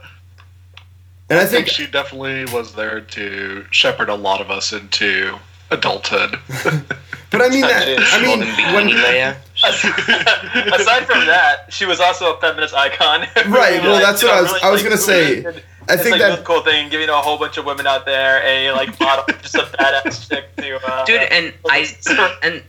And I I think think she definitely was there to shepherd a lot of us into adulthood. But I mean that I mean when Aside from that, she was also a feminist icon. Right, well, that's you what I was- really, I was like, gonna say, really- I it's think like that really cool thing, giving a whole bunch of women out there a like model, just a badass chick to. Uh, Dude, and I and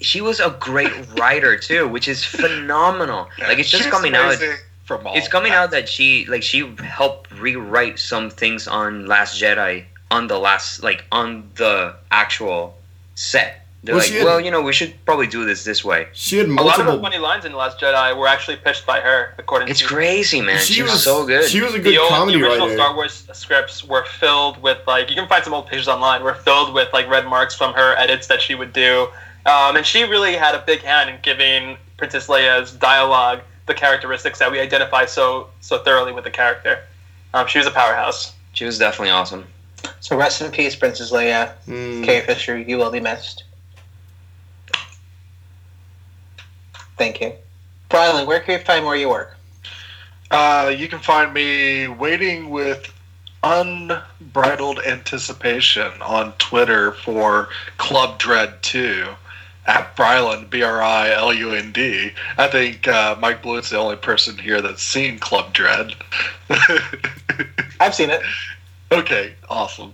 she was a great writer too, which is phenomenal. Like it's just She's coming out. From all It's coming out that she like she helped rewrite some things on Last Jedi on the last like on the actual set. They're Well, like, had- well, you know, we should probably do this this way. she had multiple. a lot of the funny lines in the Last Jedi were actually pitched by her, according It's to It's crazy, man. She, was, so good. She was a the good old comedy the original writer. Star Wars scripts were filled with like you can find some old pages online. Were filled with like red marks from her edits that she would do, um, and she really had a big hand in giving Princess Leia's dialogue the characteristics that we identify so so thoroughly with the character. Um, she was a powerhouse. she was definitely awesome. so rest in peace, Princess Leia, Mm. Carrie Fisher. You will be missed. Thank you, Brilund. Where can we find where you work? Uh, you can find me waiting with unbridled anticipation on Twitter for Club Dread 2 at Brilund, B R I L U N D. I think uh, Mike Blue's the only person here that's seen Club Dread. I've seen it. Okay, awesome.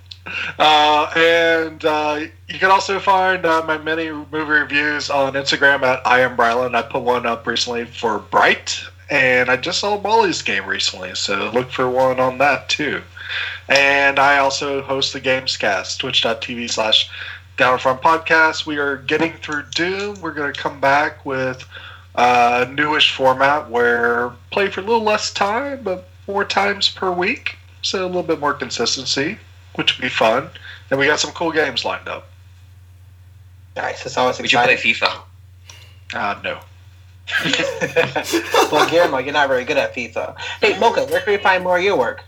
Uh, and uh, you can also find uh, my many movie reviews on Instagram at I am Brilund. I put one up recently for Bright, and I just saw Molly's game recently, so look for one on that too. And I also host the Gamescast, twitch.tv slash Down in Front Podcast. We are getting through Doom. We're going to come back with a newish format where play for a little less time, but more times per week. So a little bit more consistency, which would be fun. And we got some cool games lined up. Nice. It's always Would you play. FIFA. Ah, no. well, Guillermo, you're not very good at FIFA. Hey, Mocha, where can we find more of your work?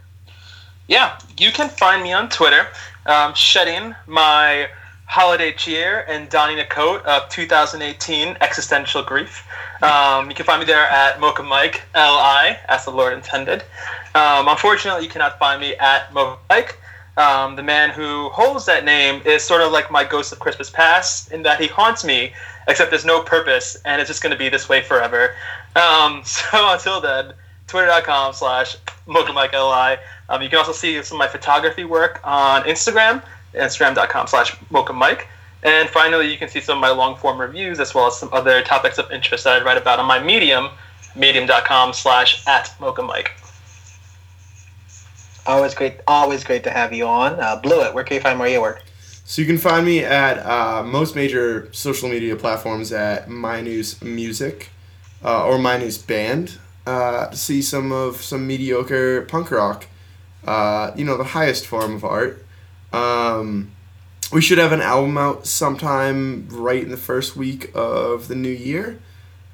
Yeah, you can find me on Twitter, um, shedding my holiday cheer and donning a coat of 2018 existential grief. Um, you can find me there at Mocha Mike Li, as the Lord intended. Um, unfortunately, you cannot find me at Mocha Mike. Um, the man who holds that name is sort of like my ghost of Christmas past, in that he haunts me, except there's no purpose, and it's just going to be this way forever. Um, so until then, twitter.com slash mokamike.li. Um, you can also see some of my photography work on Instagram, instagram.com slash mokamike. And finally, you can see some of my long form reviews as well as some other topics of interest that I write about on my Medium, medium.com slash at mokamike. Always great. Always great to have you on. Uh, Blewitt, where can we find more of your work? So you can find me at uh, most major social media platforms at My News Music uh, or My News Band uh, to see some of some mediocre punk rock. Uh, you know, the highest form of art. Um, we should have an album out sometime right in the first week of the new year.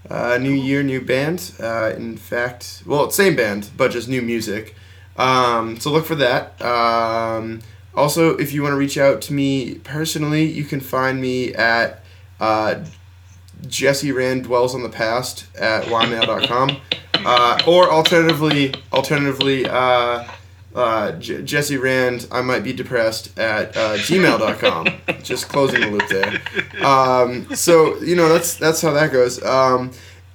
Uh, new year, new band. Uh, in fact, well, same band, but just new music. Um, so look for that. Um, also, if you want to reach out to me personally, you can find me at uh, Jesse Rand dwells on the past at ymail.com. Uh, or alternatively, alternatively, uh, uh, J- Jesse Rand, I might be depressed at uh, gmail.com. Just closing the loop there. Um, so you know that's that's how that goes. Um,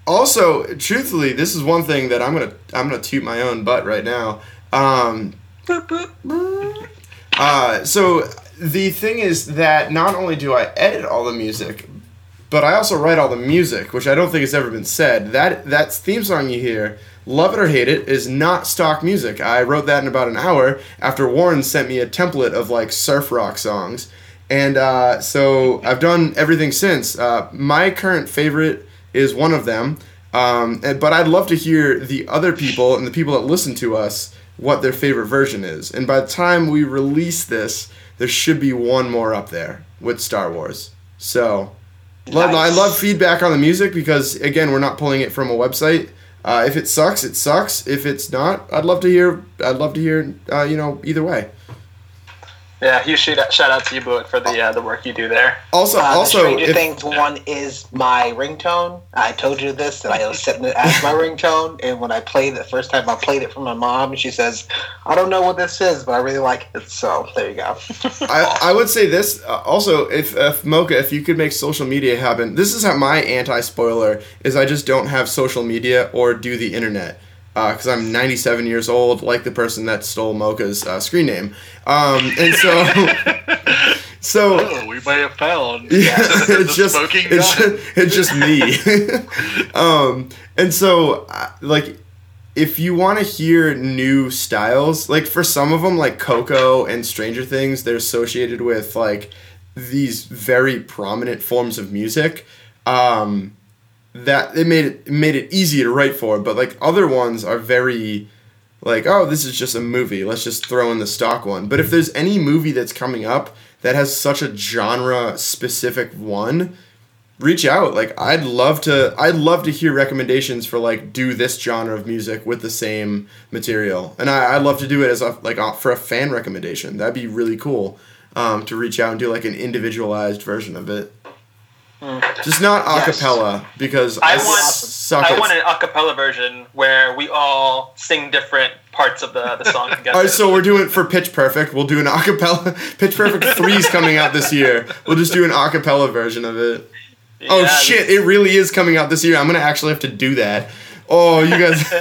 also, truthfully, this is one thing that I'm gonna I'm gonna toot my own butt right now. Um, uh, so the thing is that not only do I edit all the music, but I also write all the music, which I don't think has ever been said. That that theme song you hear, "Love It or Hate It," is not stock music. I wrote that in about an hour after Warren sent me a template of like surf rock songs, and uh, so I've done everything since. Uh, my current favorite is one of them, um, but I'd love to hear the other people and the people that listen to us what their favorite version is. And by the time we release this, there should be one more up there with Star Wars. So. Love, I love feedback on the music because again, we're not pulling it from a website. Uh, if it sucks, it sucks. If it's not, I'd love to hear. I'd love to hear. Uh, you know, either way. Yeah, huge shout out, shout out to you, Blewitt, for the uh, the work you do there. Also, Uh, the also, Stranger if, Things one is my ringtone. I told you this that I was setting it as my ringtone, and when I played it the first time, I played it for my mom, and she says, "I don't know what this is, but I really like it." So there you go. I, I would say this. Uh, also, if if Mocha, if you could make social media happen, this is how my anti spoiler is. I just don't have social media or do the internet because I'm 97 years old, like the person that stole Mocha's uh, screen name. Um, and so, so Oh, we may have found. Yeah, it's just it's just, it's just me. um, and so, uh, like, if you want to hear new styles, like for some of them, like Coco and Stranger Things, they're associated with like these very prominent forms of music. Um, that it made it made it easy to write for, but like other ones are very like, oh, this is just a movie. Let's just throw in the stock one. But if there's any movie that's coming up that has such a genre specific one, reach out. Like I'd love to I'd love to hear recommendations for like do this genre of music with the same material. And I, I'd love to do it as a like a, for a fan recommendation. That'd be really cool. Um, to reach out and do like an individualized version of it. Mm. Just not a Yes. cappella because I, I want- suck I want an a cappella version where we all sing different parts of the, the song together. All right, so we're doing for Pitch Perfect. We'll do an acapella. Pitch Perfect three is coming out this year. We'll just do an acapella version of it. Oh shit! It really is coming out this year. I'm gonna actually have to do that. Oh, you guys.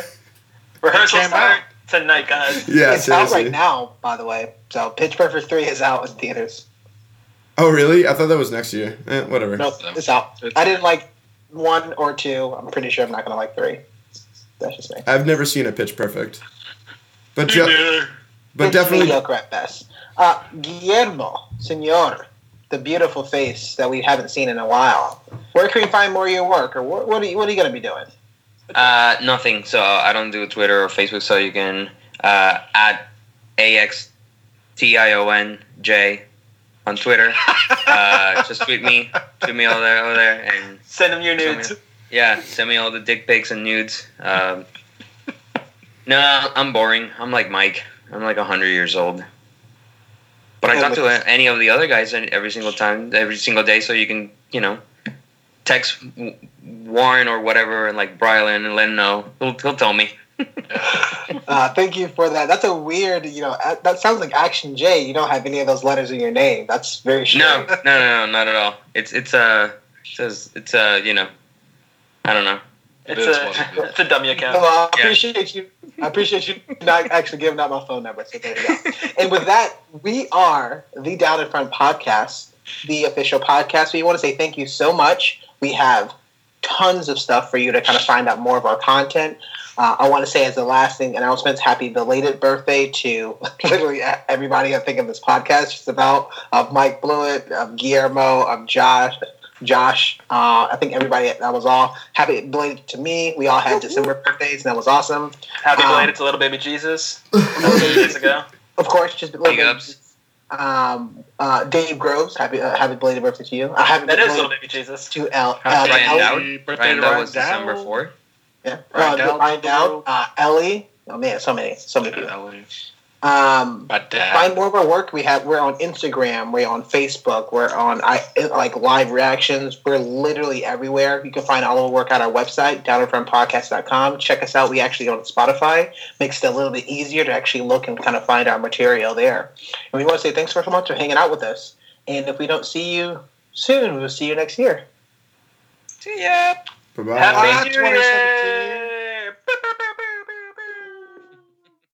Rehearsal Came start tonight, guys. yeah, it's out seriously. right now, by the way. So Pitch Perfect three is out in theaters. Oh really? I thought that was next year. Eh, whatever. Nope, it's out. It's- I didn't like one or two. I'm pretty sure I'm not gonna like three. That's just me. I've never seen a Pitch Perfect. But Me ju- neither. but It's definitely mediocre at best. Uh, Guillermo, Senor, the beautiful face that we haven't seen in a while. Where can we find more of your work, or what, what are you what are you gonna be doing? Uh, nothing. So I don't do Twitter or Facebook. So you can uh, at a x t i o n j on Twitter. uh, just tweet me, tweet me over there, over there, and Send them your nudes. me- yeah, send me all the dick pics and nudes. Um, no, I'm boring. I'm like Mike. I'm like hundred years old. But I Yeah, talk to any of the other guys every single time, every single day, so you can, you know, text Warren or whatever, and like Brilund, and let him know. He'll, he'll tell me. Uh, thank you for that. That's a weird, you know, uh, that sounds like Action J. You don't have any of those letters in your name. That's very No, strange. no, no, no, not at all. It's it's uh, it says it's uh, you know, I don't know. It It's is a, it is. a dummy account. Well, I Yeah. appreciate you. I appreciate you not actually giving out my phone number. So there you go. and with that, we are the Down in Front podcast, the official podcast. We want to say thank you so much. We have tons of stuff for you to kind of find out more of our content. Uh, I want to say as the last thing announcements, happy belated birthday to literally everybody I think of this podcast just about of Mike Blewitt, of Guillermo, of Josh, Josh. Uh, I think everybody that was all happy belated to me. We all had December birthdays, and that was awesome. Happy Um, belated to little baby Jesus. That was eight days ago. Of course, just Big belated. ups. Um, uh, Dave Groves, happy uh, happy belated birthday to you. I happy That is little baby Jesus. to El. Uh, Happy Ryan Ellie. Dowd. birthday Ryan, to that Ryan was December Dowd. 4th. Yeah, Ryan uh, uh, Ellie. Oh man, so many, so many people. Ellie. Um, My dad. find more of our work. We have we're on Instagram, we're on Facebook, we're on I like live reactions. We're literally everywhere. You can find all of our work on our website, downinfrontpodcast.com. Check us out. We actually on Spotify. Makes it a little bit easier to actually look and kind of find our material there. And we want to say thanks for so much for hanging out with us. And if we don't see you soon, we'll see you next year. See ya. Happy New Year.